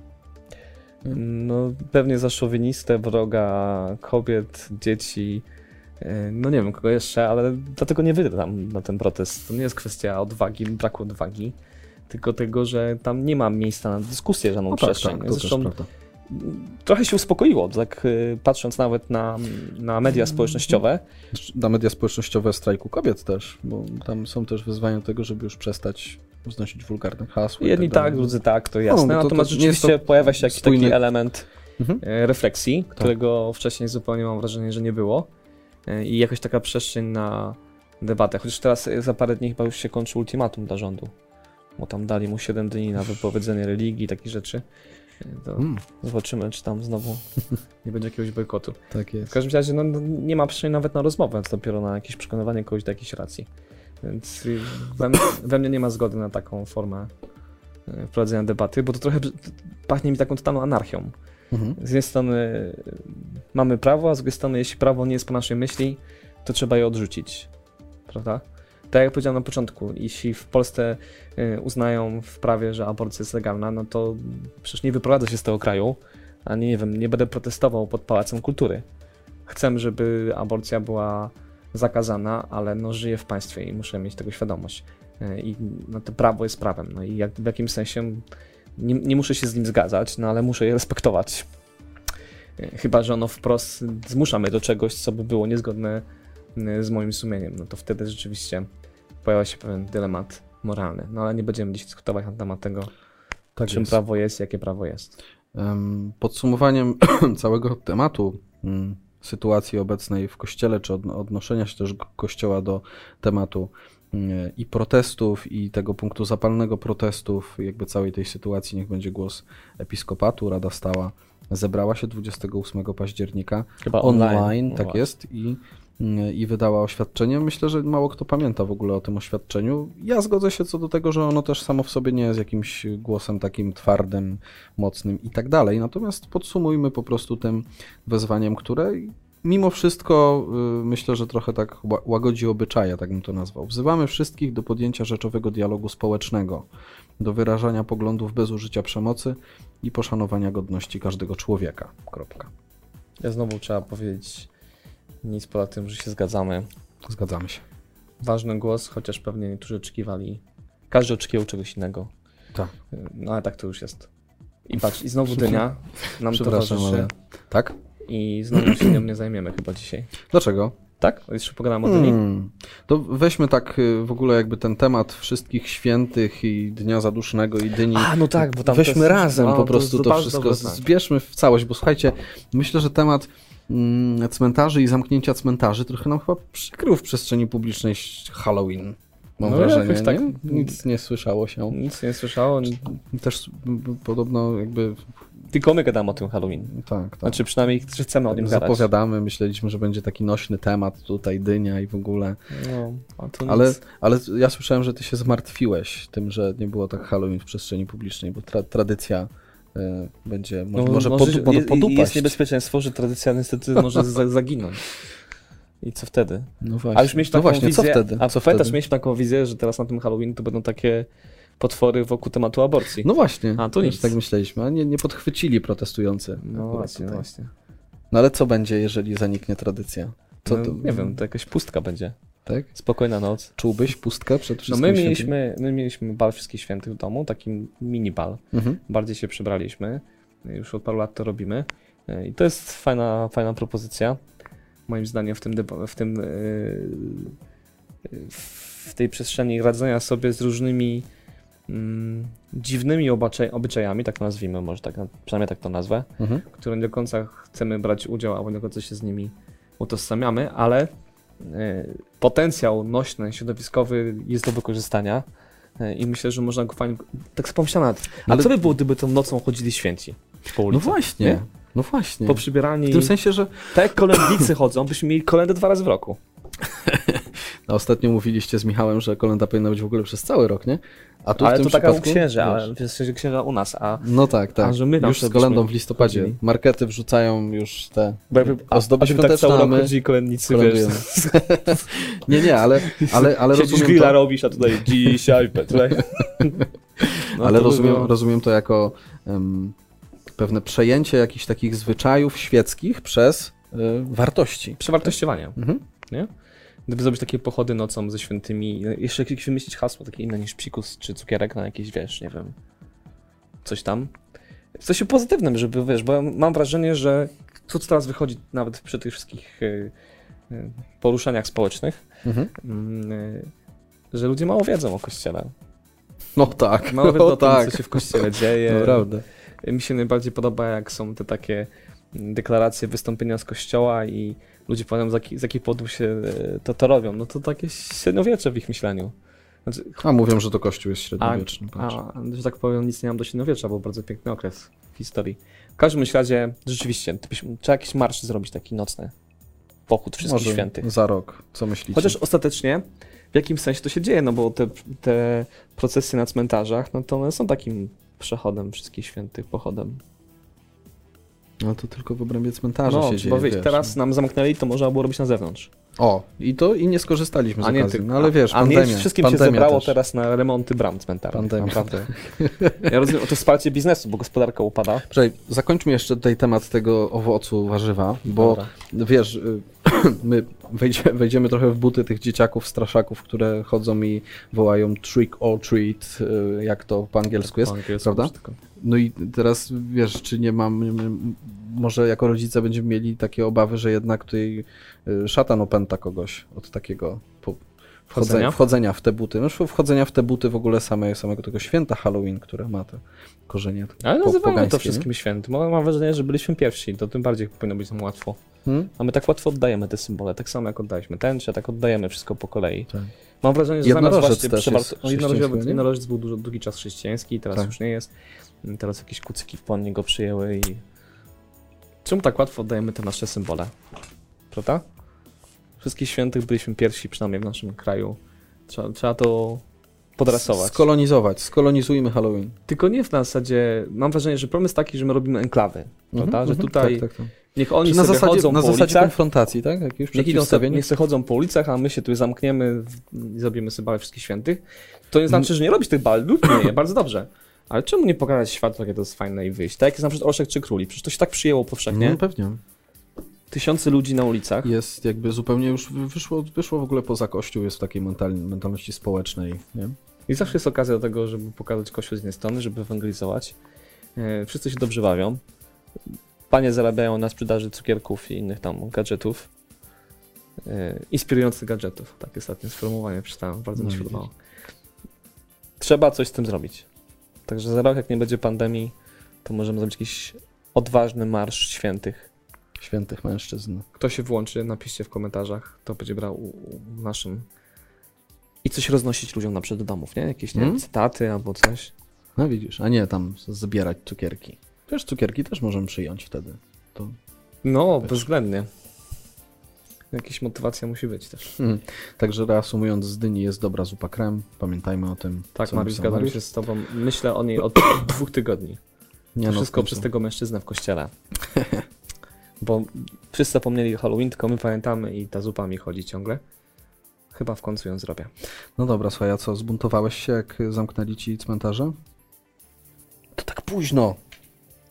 No pewnie za szowinistę, wroga kobiet, dzieci, no nie wiem kogo jeszcze, ale dlatego nie wyjdę tam na ten protest. To nie jest kwestia odwagi, braku odwagi, tylko tego, że tam nie ma miejsca na dyskusję, żadną no tak, przestrzeń. Tak, Zresztą trochę się uspokoiło, tak e, patrząc nawet na, na media społecznościowe. Na media społecznościowe strajku kobiet też, bo tam są też wyzwania do tego, żeby już przestać znosić wulgarne hasła. Jedni tak, tak, drudzy tak, to jasne. No, to, Natomiast to rzeczywiście pojawia się jakiś spójny... taki element mhm. E, refleksji, tak. którego wcześniej zupełnie mam wrażenie, że nie było. E, i jakoś taka przestrzeń na debatę. Chociaż teraz e, za parę dni chyba już się kończy ultimatum dla rządu, bo tam dali mu 7 dni na wypowiedzenie religii i takich rzeczy. E, To Mm, zobaczymy, czy tam znowu *laughs* nie będzie jakiegoś bojkotu. tak W jest. każdym razie no, no, nie ma przestrzeni nawet na rozmowę, co dopiero na jakieś przekonywanie kogoś do jakiejś racji. Więc we, mnie- we mnie nie ma zgody na taką formę prowadzenia debaty, bo to trochę pachnie mi taką totalną anarchią. Mhm. Z jednej strony y, mamy prawo, a z drugiej strony jeśli prawo nie jest po naszej myśli, to trzeba je odrzucić. Prawda? Tak jak powiedziałem na początku, jeśli w Polsce y, uznają w prawie, że aborcja jest legalna, no to przecież nie wyprowadzę się z tego kraju, ani nie wiem, nie będę protestował pod Pałacem Kultury. Chcę, żeby aborcja była zakazana, ale no żyję w państwie i muszę mieć tego świadomość. Y, I no, to prawo jest prawem. No i jak, w jakimś sensie nie, nie muszę się z nim zgadzać, no ale muszę je respektować. Y, Chyba, że ono wprost zmusza mnie do czegoś, co by było niezgodne y, z moim sumieniem. No to wtedy rzeczywiście pojawia się pewien dylemat moralny. No ale nie będziemy dziś dyskutować na temat tego, Tak czym jest. prawo jest, jakie prawo jest. Em, Podsumowaniem *clears throat* całego tematu mm, sytuacji obecnej w kościele, czy odno- odnoszenia się też kościoła do tematu i protestów, i tego punktu zapalnego protestów, jakby całej tej sytuacji, niech będzie głos episkopatu. Rada Stała zebrała się 28 października Chyba online, No tak właśnie. jest, i, mm, i wydała oświadczenie. Myślę, że mało kto pamięta w ogóle o tym oświadczeniu. Ja zgodzę się co do tego, że ono też samo w sobie nie jest jakimś głosem takim twardym, mocnym i tak dalej. Natomiast podsumujmy po prostu tym wezwaniem, które mimo wszystko y, myślę, że trochę tak ła- łagodzi obyczaje, tak bym to nazwał. Wzywamy wszystkich do podjęcia rzeczowego dialogu społecznego, do wyrażania poglądów bez użycia przemocy i poszanowania godności każdego człowieka. Kropka. Ja znowu trzeba powiedzieć nic poza tym, że się zgadzamy. Zgadzamy się. Ważny głos, chociaż pewnie niektórzy oczekiwali. Każdy oczekiwał czegoś innego. Tak. No ale tak to już jest. I patrz, i znowu *laughs* dynia nam towarzyszy. ale... Tak? I znowu się nią nie zajmiemy chyba dzisiaj. Dlaczego? Tak? Jeszcze pogadamy o dyni? Hmm. To weźmy tak y, w ogóle jakby ten temat wszystkich świętych i Dnia Zadusznego i Dyni. A, no tak, bo tam Weźmy jest- razem no, po prostu to to, wszystko, zbierzmy w całość, bo słuchajcie, myślę, że temat mm, cmentarzy i zamknięcia cmentarzy trochę nam chyba przykrył w przestrzeni publicznej Halloween. Mam No, wrażenie, tak- nie? Nic nie słyszało się. Nic nie słyszało, Też podobno jakby, tylko my gadamy o tym Halloween. tak, tak. Znaczy przynajmniej chcemy o nim gadać. Zapowiadamy, myśleliśmy, że będzie taki nośny temat tutaj, dynia i w ogóle. No, Ale, nic. ale ja słyszałem, że ty się zmartwiłeś tym, że nie było tak Halloween w przestrzeni publicznej, bo tra tradycja y, będzie, mo No, może może pod jest, podupaść. jest niebezpieczeństwo, że tradycja niestety może za- zaginąć. I co wtedy? No właśnie, A już mieliśmy no taką właśnie wizję, co wtedy? A co pamiętasz, wtedy? mieliśmy taką wizję, że teraz na tym Halloween to będą takie potwory wokół tematu aborcji. No właśnie, A, to też nic. tak myśleliśmy, a nie, nie podchwycili protestujący. No właśnie, tutaj. właśnie. No ale co będzie, jeżeli zaniknie tradycja? Co no, to, Nie wiem, to jakaś pustka będzie. Tak? Spokojna noc. Czułbyś pustkę przed No wszystkim my świętym? mieliśmy, my mieliśmy bal wszystkich świętych w domu, taki mini bal. Mhm. Bardziej się przybraliśmy. Już od paru lat to robimy. E, I to jest fajna, fajna propozycja. Moim zdaniem w tym, w tym yy, w tej przestrzeni radzenia sobie z różnymi mm, dziwnymi obacze- obyczajami, tak to nazwijmy, może tak, przynajmniej tak to nazwę, Mhm. które nie do końca chcemy brać udział, albo nie do końca się z nimi utożsamiamy, ale e, potencjał nośny, środowiskowy jest do wykorzystania e, i myślę, że można go fajnie... Tak sobie pomyślałem ale Ale- co by było, gdyby tą nocą chodzili święci po No ulicy? właśnie, Nie? no właśnie. Poprzybierani, W tym sensie, że tak jak kolędnicy chodzą, byśmy mieli kolędę dwa razy w roku. *laughs* no, ostatnio mówiliście z Michałem, że kolenda powinna być w ogóle przez cały rok, nie? A tu w ale tym to taka u wiesz, ale w księża u nas, a No tak, tak. A, my już z kolendą w listopadzie. chodzili. Markety wrzucają już te bo jakby, a, ozdoby a tak świąteczne, cały a rok kolędnicy, wiesz, *laughs* Nie, nie, ale, ale, ale siedzisz rozumiem grilla to, robisz, a tutaj dzisiaj, tutaj. *laughs* No, ale rozumiem, było- rozumiem to jako em, pewne przejęcie jakichś takich zwyczajów świeckich przez y, wartości. Przewartościowanie. Mhm. Gdyby zrobić takie pochody nocą ze świętymi, jeszcze jakieś wymyślić hasło takie inne niż psikus czy cukierek na jakieś, wiesz, nie wiem, coś tam. Coś pozytywnym, żeby, wiesz, bo mam wrażenie, że to, co teraz wychodzi nawet przy tych wszystkich y, y, poruszeniach społecznych, Mhm. mm, y, że ludzie mało wiedzą o Kościele. No tak, Mało wiedzą *laughs* no o tym, tak. co się w Kościele dzieje. Naprawdę. Mi się najbardziej podoba, jak są te takie deklaracje, wystąpienia z kościoła i ludzie powiedzą, z, jaki, z jakich powodów się e, to, to robią, no to takie średniowiecze w ich myśleniu. Znaczy, A mówią, że to kościół jest a, średniowieczny. patrz. a, że tak powiem, nic nie mam do średniowiecza, bo bardzo piękny okres w historii. W każdym razie, rzeczywiście, trzeba jakiś marsz zrobić taki nocny. Pochód wszystkich Może świętych. za rok, co myślicie? Chociaż ostatecznie w jakim sensie to się dzieje, no bo te, te procesje na cmentarzach, no to one są takim przechodem wszystkich świętych, pochodem. No to tylko w obrębie cmentarza No, się dzieje, wiesz, Teraz no. nam zamknęli, to można było robić na zewnątrz. O, i to i nie skorzystaliśmy z A okazji. No ale wiesz, a pandemia. nie wszystkim pandemia się zebrało też. teraz na remonty bram cmentarnych. Pandemia. Naprawdę. *laughs* Ja rozumiem, to wsparcie biznesu, bo gospodarka upada. Czekaj, zakończmy jeszcze tutaj temat tego owocu, warzywa, bo Dobra. wiesz, y, *clears throat* my wejdzie, wejdziemy trochę w buty tych dzieciaków, straszaków, które chodzą i wołają trick or treat, y, jak to po angielsku jest, Po angielsku prawda? wszystko. No i teraz wiesz, czy nie mam, może jako rodzice będziemy mieli takie obawy, że jednak tutaj y, szatan opęta kogoś od takiego Wchodzenia? wchodzenia, w te buty. No wchodzenia w te buty w ogóle same, samego tego święta Halloween, które ma te korzenie Ale po- nazywajmy to pogańskie, nie? wszystkim świętym. Mam wrażenie, że byliśmy pierwsi, to tym bardziej powinno być nam łatwo. Hmm? A my tak łatwo oddajemy te symbole, tak samo jak oddaliśmy tęczę, tak oddajemy wszystko po kolei. Tak. Mam wrażenie, że zamiast Jednorożec właśnie też przewarto... No, jednorożec, był dużo, długi czas chrześcijański, teraz Tak. już nie jest. Teraz jakieś kucyki w płonnie go przyjęły i... Czemu tak łatwo oddajemy te nasze symbole? Prawda? Wszystkich świętych byliśmy pierwsi, przynajmniej w naszym kraju. Trzeba, trzeba to podrasować. Skolonizować, skolonizujmy Halloween. Tylko nie w zasadzie... Mam wrażenie, że problem jest taki, że my robimy enklawy. Prawda? Mhm, Że mhm, tutaj tak, tak, tak. niech oni na sobie zasadzie, chodzą na po zasadzie ulicach, konfrontacji, tak? Jak już Niech idą sobie, niech sobie chodzą po ulicach, a my się tu zamkniemy w- i zrobimy sobie bal wszystkich świętych. To nie znaczy, że nie robić tych bal, je, bardzo dobrze. Ale czemu nie pokazać światu, jakie to jest fajne i wyjść? Tak jak jest na przykład Orszak czy Króli, przecież to się tak przyjęło powszechnie. No, pewnie. Tysiące ludzi na ulicach. Jest jakby zupełnie już wyszło, wyszło w ogóle poza kościół, jest w takiej mental, mentalności społecznej, nie? I zawsze jest okazja do tego, żeby pokazać kościół z jednej strony, żeby ewangelizować. E, Wszyscy się dobrze bawią. Panie zarabiają na sprzedaży cukierków i innych tam gadżetów. E, Inspirujących gadżetów. Takie ostatnie sformułowanie przeczytałem, bardzo mi się No, podobało. Trzeba coś z tym zrobić. Także za rok, jak nie będzie pandemii, to możemy zrobić jakiś odważny marsz świętych. Świętych mężczyzn. Kto się włączy, napiszcie w komentarzach, to będzie brał u, u naszym. I coś roznosić ludziom na do domów, nie? Jakieś nie wiem, Mm. cytaty albo coś. No widzisz, a nie tam zbierać cukierki. Wiesz, cukierki też możemy przyjąć wtedy. To... No, Wiesz. bezwzględnie. Jakaś motywacja musi być też. Mhm. Także reasumując, z dyni jest dobra zupa krem. Pamiętajmy o tym. Tak, Mariusz, zgadzam się z tobą. Myślę o niej od *coughs* dwóch tygodni. Nie, To no, wszystko przez tego mężczyznę w kościele. *laughs* Bo wszyscy zapomnieli o Halloween, tylko my pamiętamy i ta zupa mi chodzi ciągle. Chyba w końcu ją zrobię. No dobra, słuchaj, a co, zbuntowałeś się, jak zamknęli ci cmentarze? To tak późno.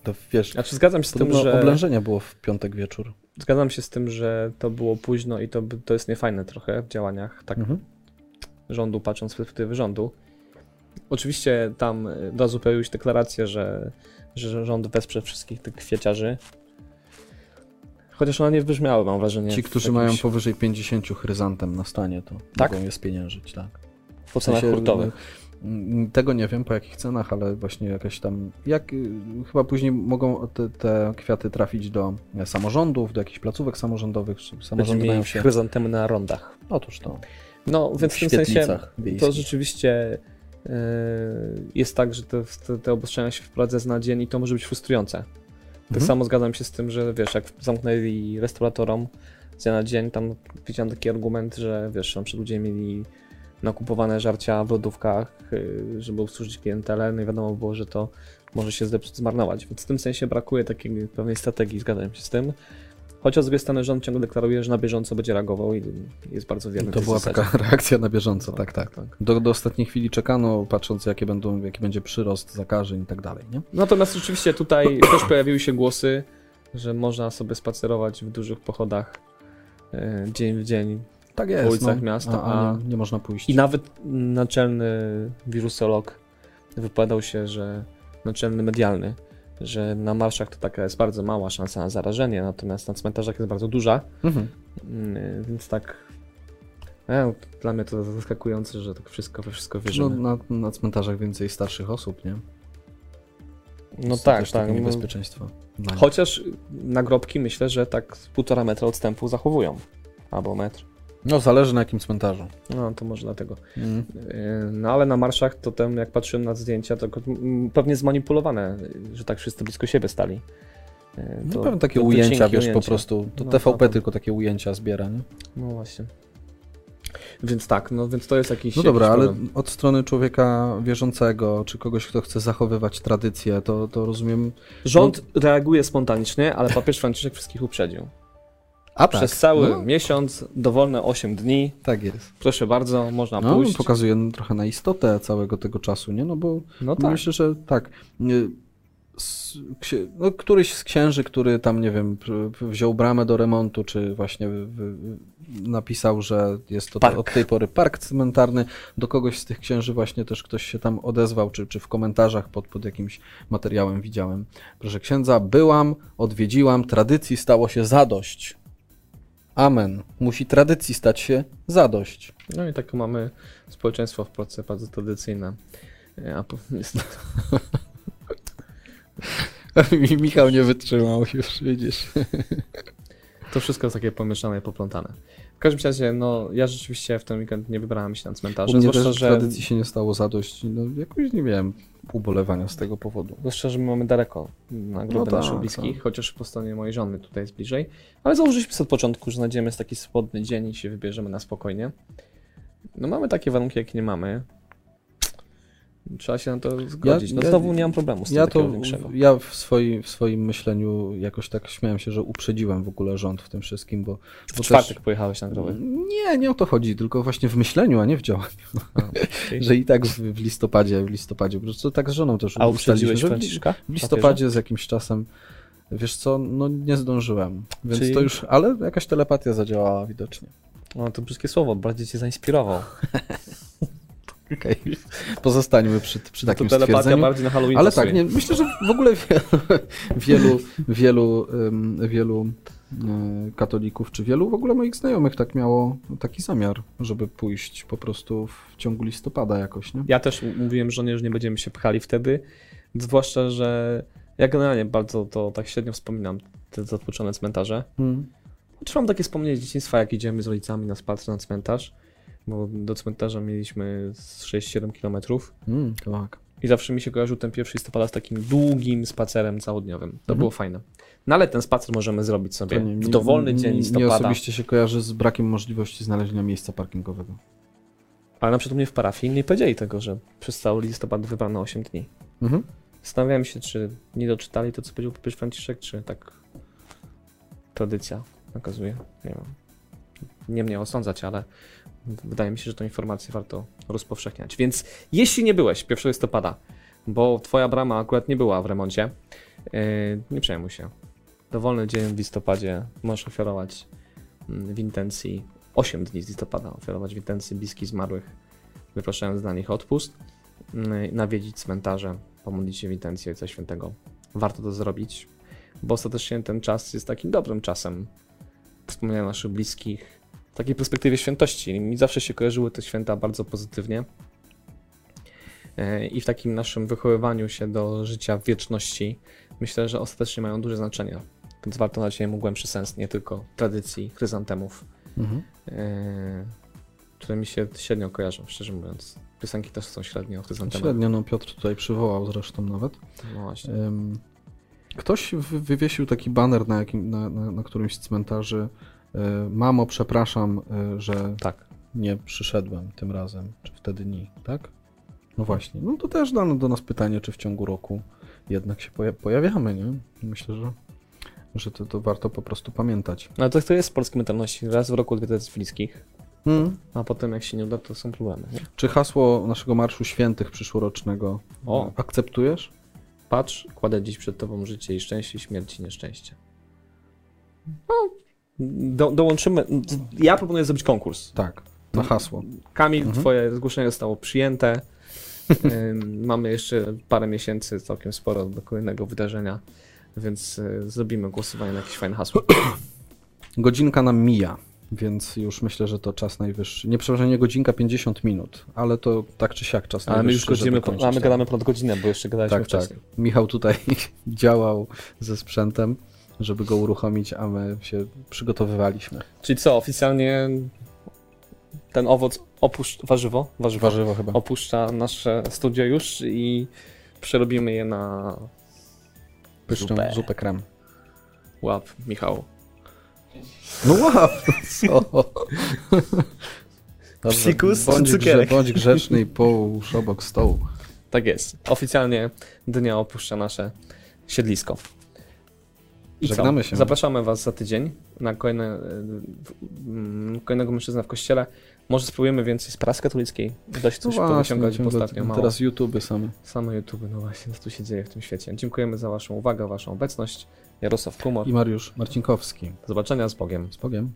To wiesz, Znaczy zgadzam się z tym, że... oblężenie było w piątek wieczór. Zgadzam się z tym, że to było późno i to, to jest niefajne trochę w działaniach tak Mhm. rządu, patrząc z perspektywy rządu. Oczywiście tam od razu pojawiły się deklaracje, że, że rząd wesprze wszystkich tych kwieciarzy. Chociaż one nie wybrzmiały, mam wrażenie. Ci, którzy jakimś- mają powyżej 50 chryzantem na stanie, to Tak? mogą je spieniężyć, tak. po cenach W sensie, hurtowych. Mm, Tego nie wiem po jakich cenach, ale właśnie jakaś tam. Jak y, chyba później mogą te, te kwiaty trafić do samorządów, do jakichś placówek samorządowych. Samorządy mają się. chryzantemy na rondach. Otóż to. No, więc w w tym sensie świetlicach to wiejskich. rzeczywiście yy, jest tak, że te, te, te obostrzenia się wprowadza z na dzień i to może być frustrujące. Tak Mhm. samo zgadzam się z tym, że wiesz, jak zamknęli restauratorom z dnia na dzień, tam widziałem taki argument, że wiesz, tam przy ludzie mieli nakupowane żarcia w lodówkach, yy, żeby obsłużyć klientelę, no i wiadomo było, że to może się zepsuć, zmarnować. Więc w tym sensie brakuje takiej pewnej strategii, zgadzam się z tym. Chociaż z drugiej strony rząd ciągle deklaruje, że na bieżąco będzie reagował i jest bardzo wierny To była zasadzie. taka *laughs* reakcja na bieżąco, No, tak, tak. tak. Do, do ostatniej chwili czekano, patrząc jakie będą, jaki będzie przyrost zakażeń i tak dalej, nie? Natomiast rzeczywiście tutaj *clears throat* też pojawiły się głosy, że można sobie spacerować w dużych pochodach e, dzień w dzień. Tak jest, ulicach miasta, a, a- nie, nie można pójść. I nawet naczelny wirusolog wypowiadał się, że naczelny medialny, że na marszach to taka jest bardzo mała szansa na zarażenie, natomiast na cmentarzach jest bardzo duża, Mhm. Mm, więc tak e, dla mnie to zaskakujące, że tak wszystko we wszystko No, wierzymy. na, na cmentarzach więcej starszych osób, nie? No tak, tak. No, niebezpieczeństwo. nich. chociaż nagrobki myślę, że tak z półtora metra odstępu zachowują. Albo metr. No zależy na jakim cmentarzu. No to może dlatego. Mm. No ale na marszach to tam jak patrzyłem na zdjęcia, to pewnie zmanipulowane, że tak wszyscy blisko siebie stali. Yy, No to- pewnie takie ujęcia, wiesz, po ujęcia. prostu. To No, TVP to tylko takie ujęcia zbiera, nie? No właśnie. Więc tak, no więc to jest jakiś. No dobra, jakiś ale od strony człowieka wierzącego, czy kogoś, kto chce zachowywać tradycję, to, to rozumiem. Rząd reaguje spontanicznie, ale papież Franciszek wszystkich uprzedził. A Przez cały no, miesiąc, dowolne 8 dni. tak jest. Proszę bardzo, można No, pójść. pokazuje no, trochę na istotę całego tego czasu, nie? No bo No tak. myślę, że tak. No, któryś z księży, który tam, nie wiem, wziął bramę do remontu, czy właśnie napisał, że jest to Park. od tej pory park cmentarny, do kogoś z tych księży właśnie też ktoś się tam odezwał, czy, czy w komentarzach pod, pod jakimś materiałem widziałem. Proszę księdza, byłam, odwiedziłam, tradycji stało się zadość. Amen. Musi tradycji stać się zadość. No i tak mamy społeczeństwo w Polsce bardzo tradycyjne. E, A po- *laughs* *laughs* Michał nie wytrzymał już, widzisz. *laughs* to wszystko jest takie pomieszane i poplątane. W każdym razie, no ja rzeczywiście w ten weekend nie wybrałem się na U cmentarze, mnie zwłaszcza, też że, tradycji się nie stało zadość. No, jakoś nie miałem ubolewania z tego powodu. zwłaszcza, że my mamy daleko na grupę No tak, naszych bliskich, chociaż po stronie mojej żony tutaj jest bliżej. Ale założyliśmy sobie od początku, że znajdziemy taki swobodny dzień i się wybierzemy na spokojnie. No mamy takie warunki, jakie nie mamy. Trzeba się na to zgodzić. no ja- znowu nie mam problemu z tym Ja to, większego. ja w, swoim w swoim myśleniu jakoś tak śmiałem się, że uprzedziłem w ogóle rząd w tym wszystkim, bo... W bo czwartek pojechałeś na growy. Nie, nie o to chodzi, tylko właśnie w myśleniu, a nie w działaniu. *laughs* Że i tak w, w listopadzie, w listopadzie, po prostu tak z żoną też A uprzedziłeś Franciszka? W listopadzie z jakimś czasem, wiesz co, no nie zdążyłem, więc Czyli- to już, ale jakaś telepatia zadziałała widocznie. No to brzydkie słowo, bardziej cię zainspirował. *laughs* Okej, pozostańmy przy, przy takim to telepatia bardziej na Halloween Ale pasuje. tak, nie, myślę, że w ogóle wielu, wielu, wielu, katolików, czy wielu w ogóle moich znajomych tak miało taki zamiar, żeby pójść po prostu w ciągu listopada jakoś, nie? Ja też mówiłem żonie, że nie będziemy się pchali wtedy, zwłaszcza, że ja generalnie bardzo to tak średnio wspominam, te zatłoczone cmentarze. Mm. Czy mam takie wspomnienie z dzieciństwa, jak idziemy z rodzicami na spacer na cmentarz, bo do cmentarza mieliśmy z 6-7 kilometrów Mm, tak. i zawsze mi się kojarzył ten 1 listopada z takim długim spacerem całodniowym. To Mhm. było fajne. No ale ten spacer możemy zrobić sobie nie- w nie- dowolny nie- dzień Nie listopada. osobiście się kojarzy z brakiem możliwości znalezienia miejsca parkingowego. Ale na przykład u mnie w parafii nie powiedzieli tego, że przez cały listopad wybrano 8 dni. Mhm. Zastanawiałem się, czy nie doczytali to, co powiedział papież Franciszek, czy tak tradycja nakazuje. Nie wiem. Nie mnie osądzać, ale wydaje mi się, że tą informację warto rozpowszechniać. Więc jeśli nie byłeś 1 listopada, bo twoja brama akurat nie była w remoncie, yy, nie przejmuj się. Dowolny dzień w listopadzie możesz ofiarować mm, w intencji 8 dni z listopada, ofiarować w intencji bliskich zmarłych, wypraszając dla nich odpust, yy, nawiedzić cmentarze, pomodlić się w intencji Ojca Świętego. Warto to zrobić, bo ostatecznie ten czas jest takim dobrym czasem wspomnienia naszych bliskich, w takiej perspektywie świętości. Mi zawsze się kojarzyły te święta bardzo pozytywnie. E, I w takim naszym wychowywaniu się do życia w wieczności myślę, że ostatecznie mają duże znaczenie. Więc warto dać im głębszy sens, nie tylko tradycji, chryzantemów, Mhm. e, które mi się średnio kojarzą, szczerze mówiąc. Piosenki też są średnio o chryzantemach. Średnio, no Piotr tutaj przywołał zresztą nawet. No właśnie. Ktoś wy- wywiesił taki baner na, jakim, na, na, na którymś z cmentarzy. Y, Mamo, przepraszam, y, że Tak. nie przyszedłem tym razem, czy wtedy nie, tak? No właśnie. No to też dano do nas pytanie, czy w ciągu roku jednak się poja- pojawiamy, nie? Myślę, że, że to, to warto po prostu pamiętać. Ale to, to jest w polskiej mentalności. Raz w roku odwiedzać bliskich, Hmm. a potem jak się nie uda, to są problemy. Nie? Czy hasło naszego Marszu Świętych przyszłorocznego O. akceptujesz? Patrz, kładę dziś przed tobą życie i szczęście, śmierć i nieszczęście. No, do, dołączymy. Ja proponuję zrobić konkurs. Tak, na hasło. Kamil, Mhm. twoje zgłoszenie zostało przyjęte. *laughs* Mamy jeszcze parę miesięcy, całkiem sporo do kolejnego wydarzenia, więc y, zrobimy głosowanie na jakieś fajne hasło. *clears throat* Godzinka nam mija. Więc już myślę, że to czas najwyższy. Nie przeważenie godzinka 50 minut, ale to tak czy siak czas Ale my najwyższy. już godzimy, żeby kończyć, a my tak. gadamy ponad godzinę, bo jeszcze gadaliśmy Tak, tak. wcześniej. Michał tutaj *laughs* działał ze sprzętem, żeby go uruchomić, a my się przygotowywaliśmy. Czyli co, oficjalnie ten owoc opuszcza, warzywo, warzywo, Warzywo chyba. opuszcza nasze studio już i przerobimy je na Pyszną zupę. zupę krem. łap Michał. No łap, co? *laughs* Dobrze, Psikus, bądź, cukierek. grze, bądź grzeczny i połóż obok stołu. Tak jest. Oficjalnie dnia opuszcza nasze siedlisko. I co? Żegnamy się. Zapraszamy Was za tydzień na kolejne, mm, kolejnego mężczyzna w kościele. Może spróbujemy więcej z prasy katolickiej. Da się coś No powyciągać, ostatnio mało. Teraz YouTube same. Same YouTube, no właśnie, co tu się dzieje w tym świecie. Dziękujemy za Waszą uwagę, Waszą obecność. Jarosław Kumor. I Mariusz Marcinkowski. Do zobaczenia z Bogiem. Z Bogiem.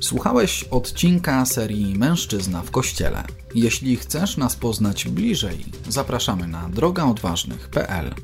Słuchałeś odcinka serii Mężczyzna w Kościele. Jeśli chcesz nas poznać bliżej, zapraszamy na drogaodważnych.pl.